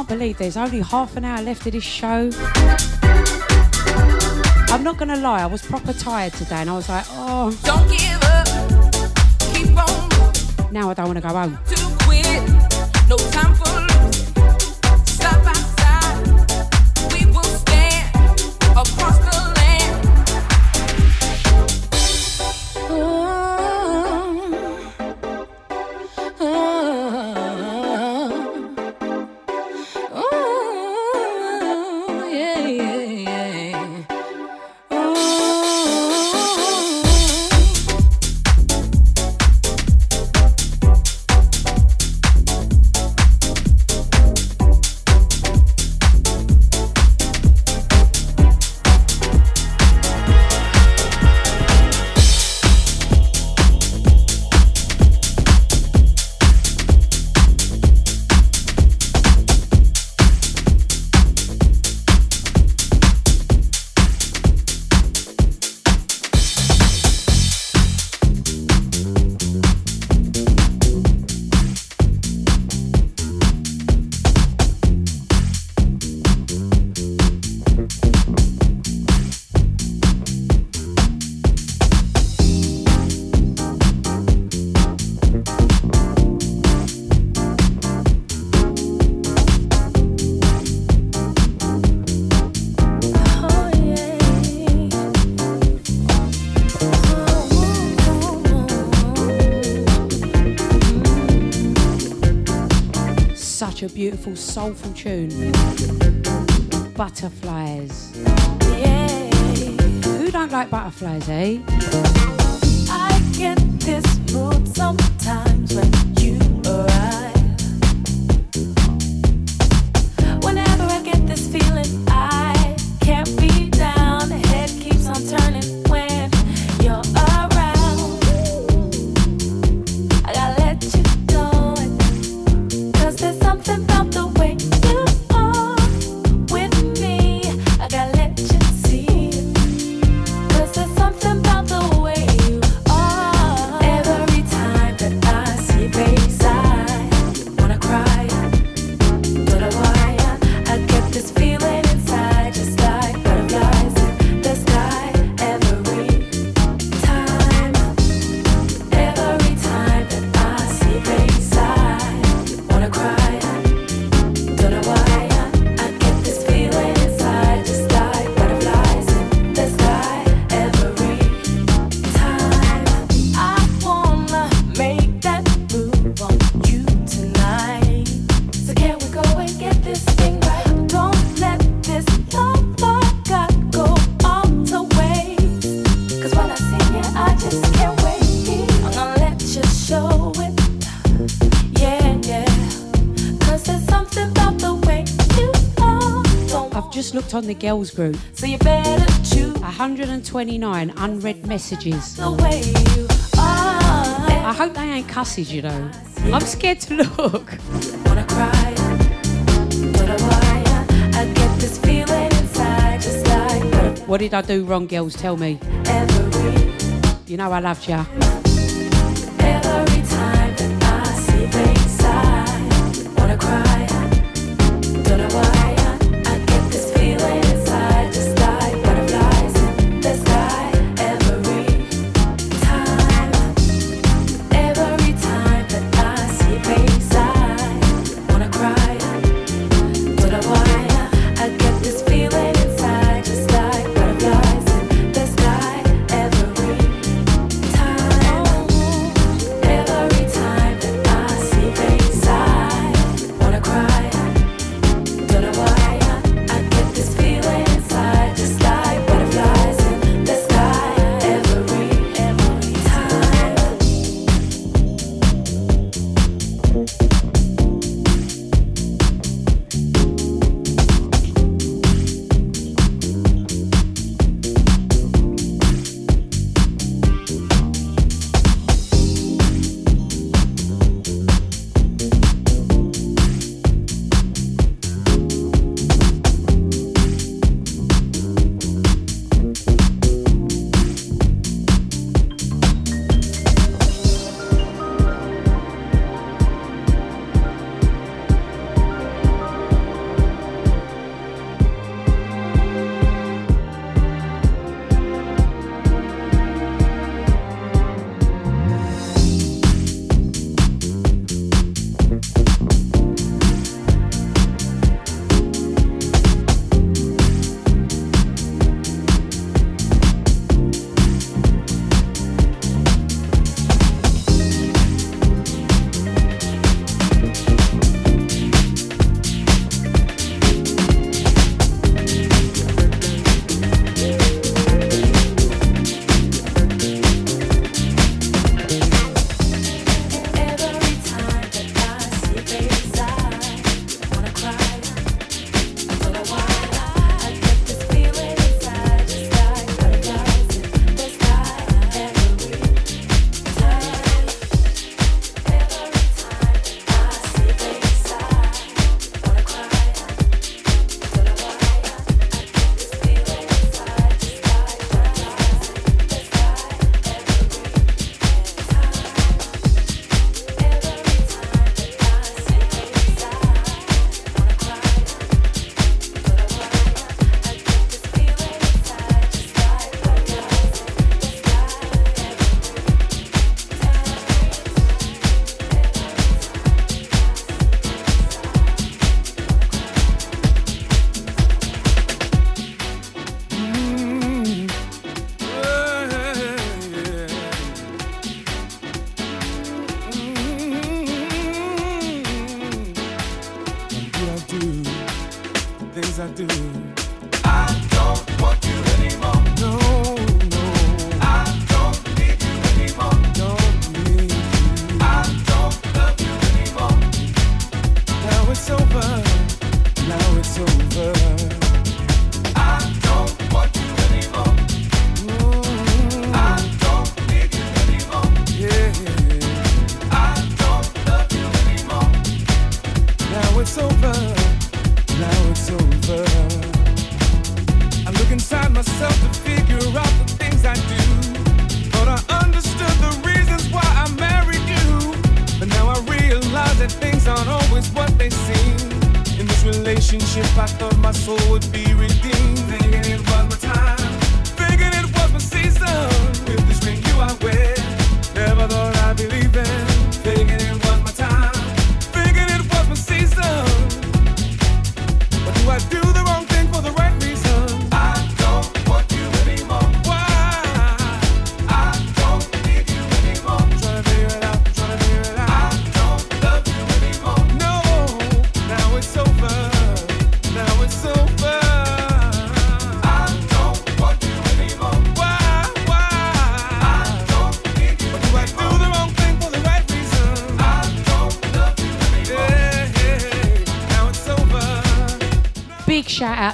Can't believe there's only half an hour left of this show. I'm not gonna lie, I was proper tired today and I was like, oh, don't give up, keep on now I don't wanna go home. to quit. No time for beautiful, soulful tune. Butterflies. Who don't like butterflies, eh? on the girls group. So you better choose 129 unread messages. I hope they ain't cusses, you know. I'm scared to look. What did I do wrong, girls? Tell me. you know I loved you. Every time that I see wanna cry. myself to figure out the things I do. I understood the reasons why I married you. But now I realize that things aren't always what they seem. In this relationship, I thought my soul would be redeemed. Thinking it was my time. Thinking it was my season. With this ring, you I wear.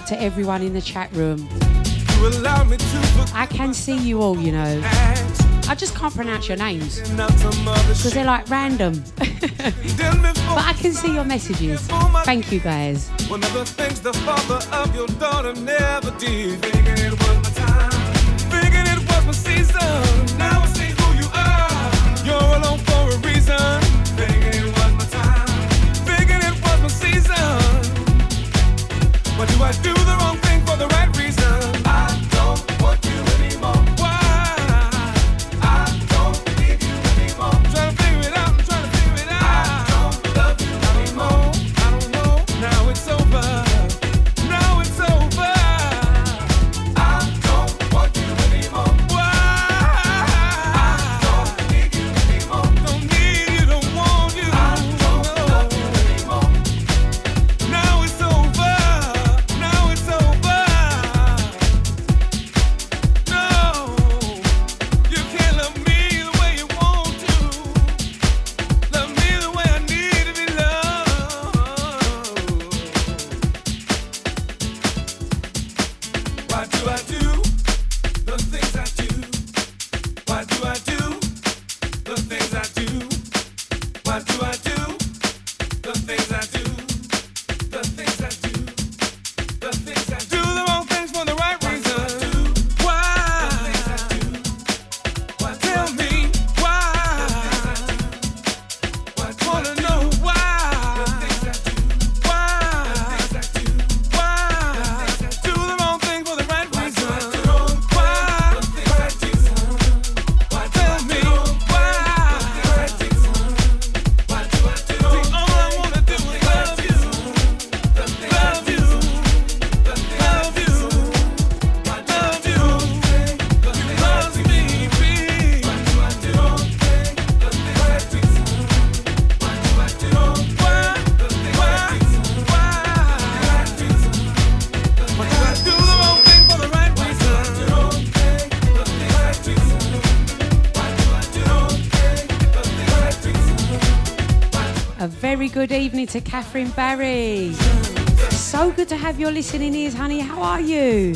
to everyone in the chat room. I can see you all, you know. I just can't pronounce your names because they're like random. but I can see your messages. Thank you, guys. Now I see who you are. You're alone. But do I do the wrong thing? very good evening to Catherine Barry. So good to have your listening ears, honey. How are you?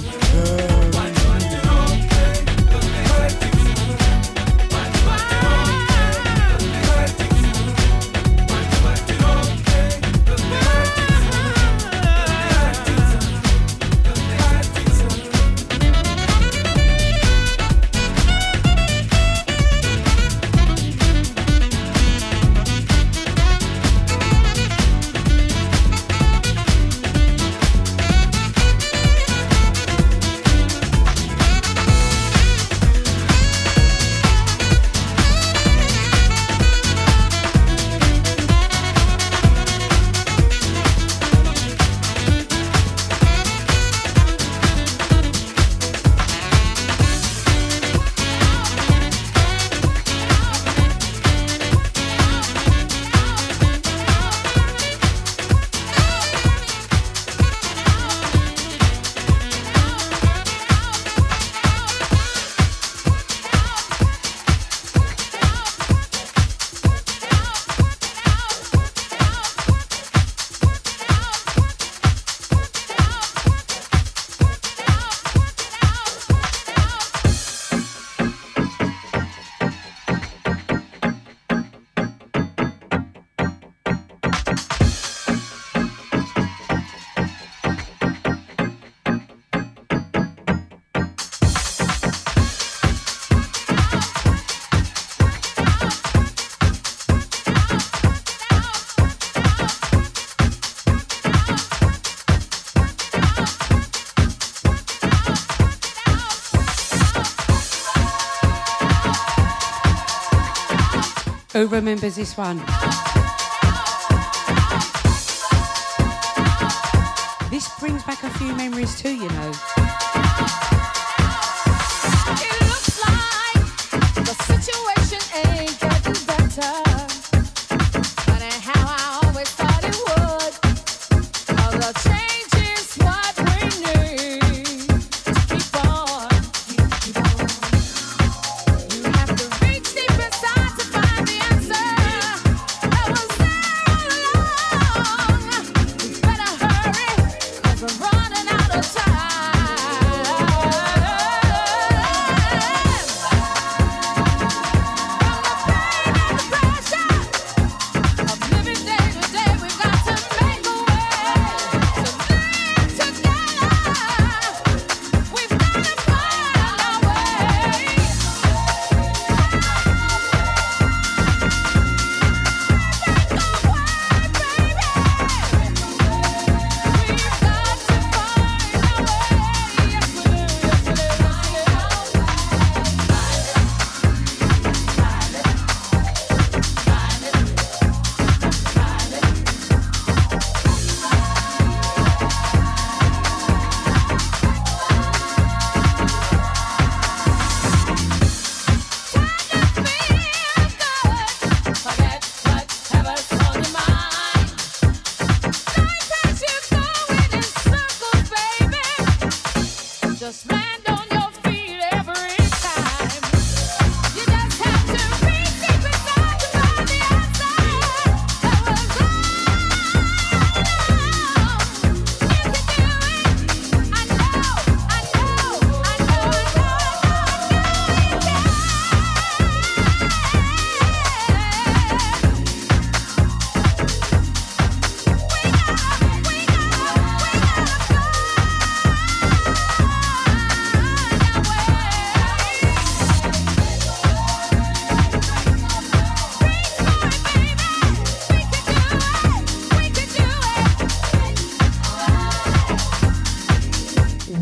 Who remembers this one? This brings back a few memories too, you know.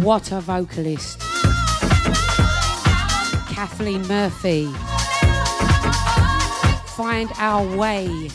What a vocalist. Kathleen Murphy. Find Our Way.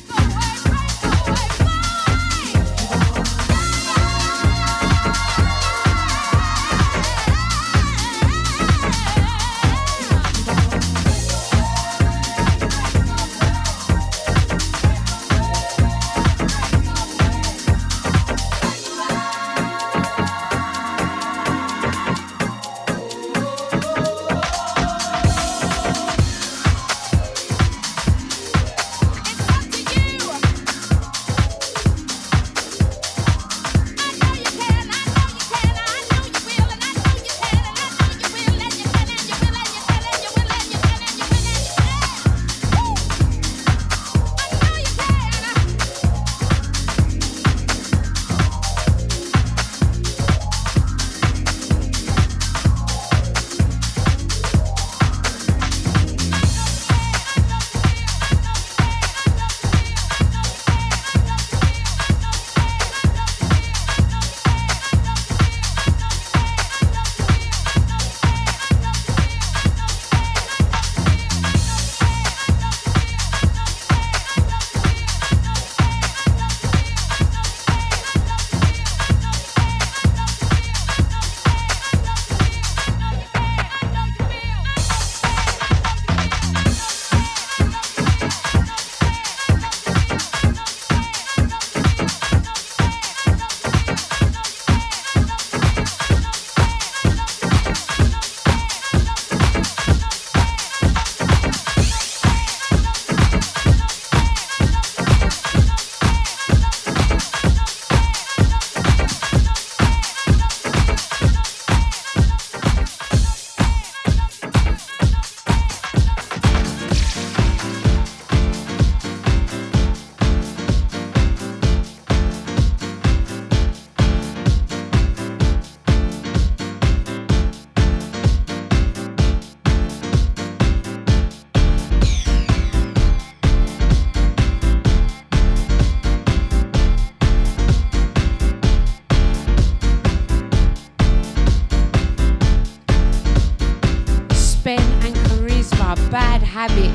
habit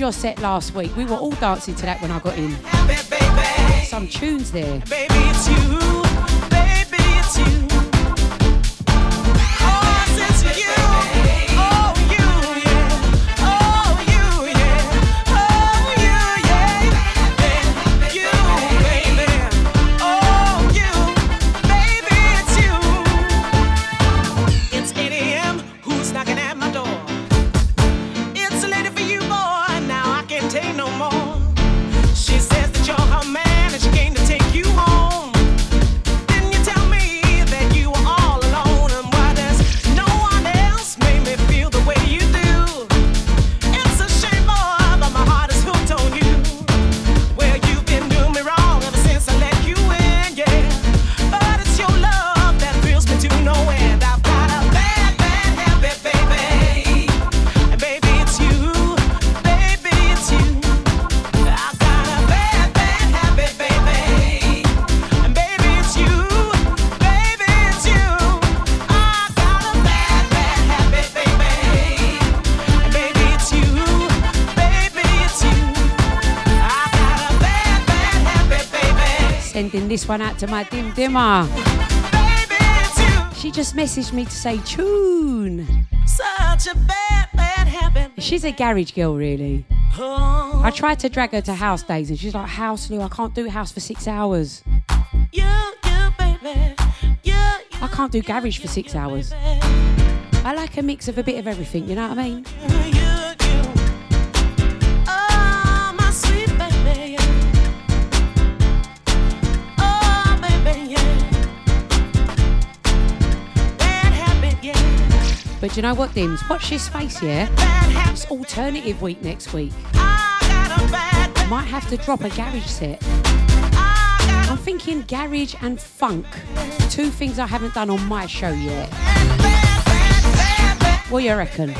your set last week. We were all dancing to that when I got in. Some tunes there. Baby, this one out to my dim dimmer. She just messaged me to say tune. Such a bad, bad habit. She's a garage girl, really. Oh, I tried to drag her to house days, and she's like, "House, Lou, I can't do house for six hours. you, you, baby. You, I can't do garage for six hours. I like a mix of a bit of everything. You know what I mean? But you know what, Dims? Watch this face, yeah? It's alternative week next week. I Might have to drop a garage set. I'm thinking garage and funk. Two things I haven't done on my show yet. What you reckon?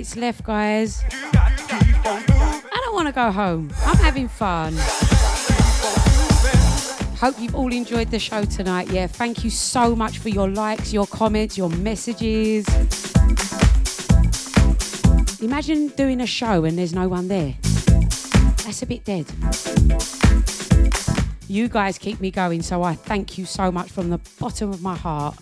Minutes left, guys. I don't want to go home. I'm having fun. Hope you've all enjoyed the show tonight. Yeah, thank you so much for your likes, your comments, your messages. Imagine doing a show and there's no one there. That's a bit dead. You guys keep me going, so I thank you so much from the bottom of my heart.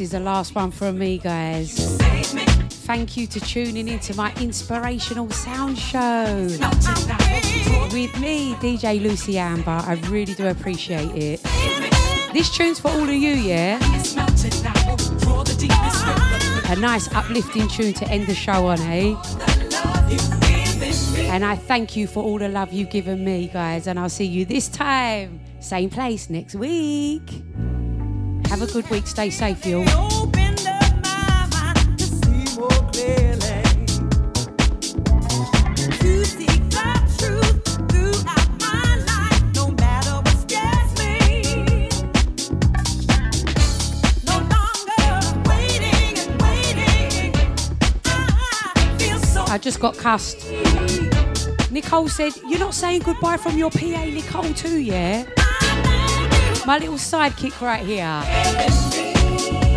This is the last one from me, guys. Thank you to tuning into my inspirational sound show with me, DJ Lucie Amber. I really do appreciate it. This tune's for all of you, yeah? A nice uplifting tune to end the show on, eh? And I thank you for all the love you've given me, guys. And I'll see you this time, same place next week. Have a good week. Stay safe, y'all. I just got cussed. Nicole said, You're not saying goodbye from your PA, Nicole, too, yeah? My little sidekick right here.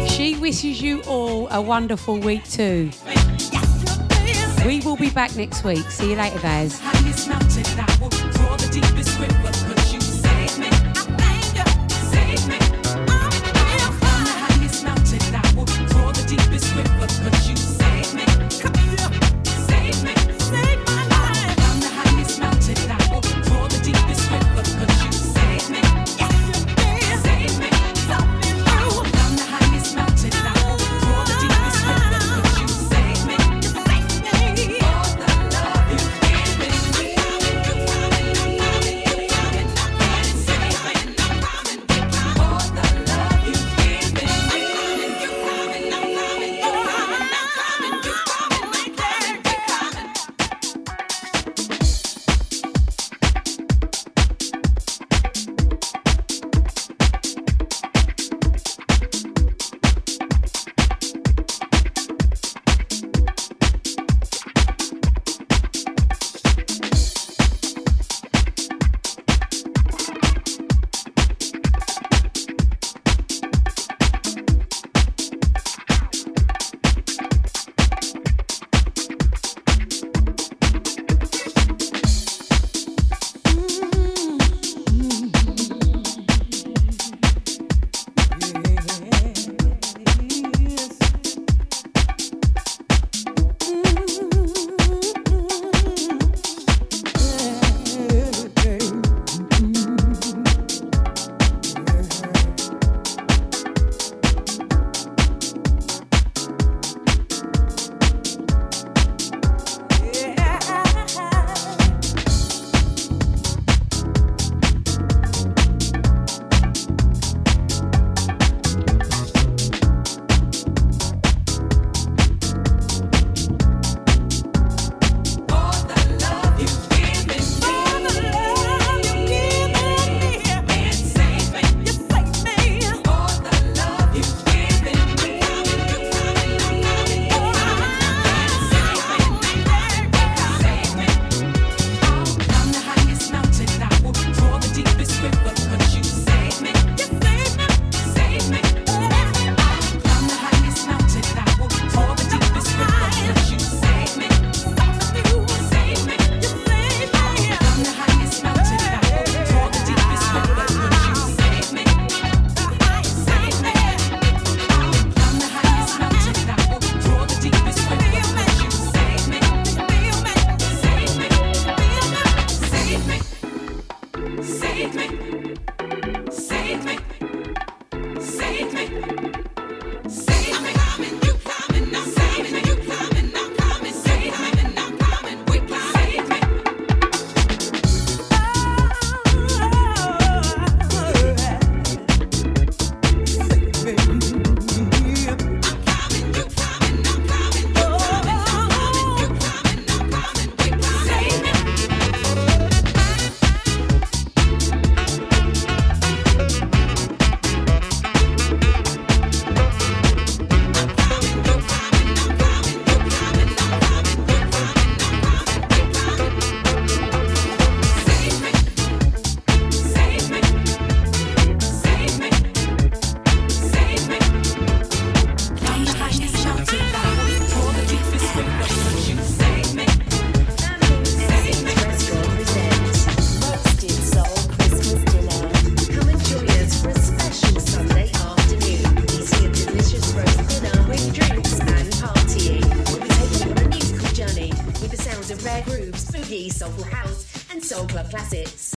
She wishes you all a wonderful week, too. We will be back next week. See you later, guys.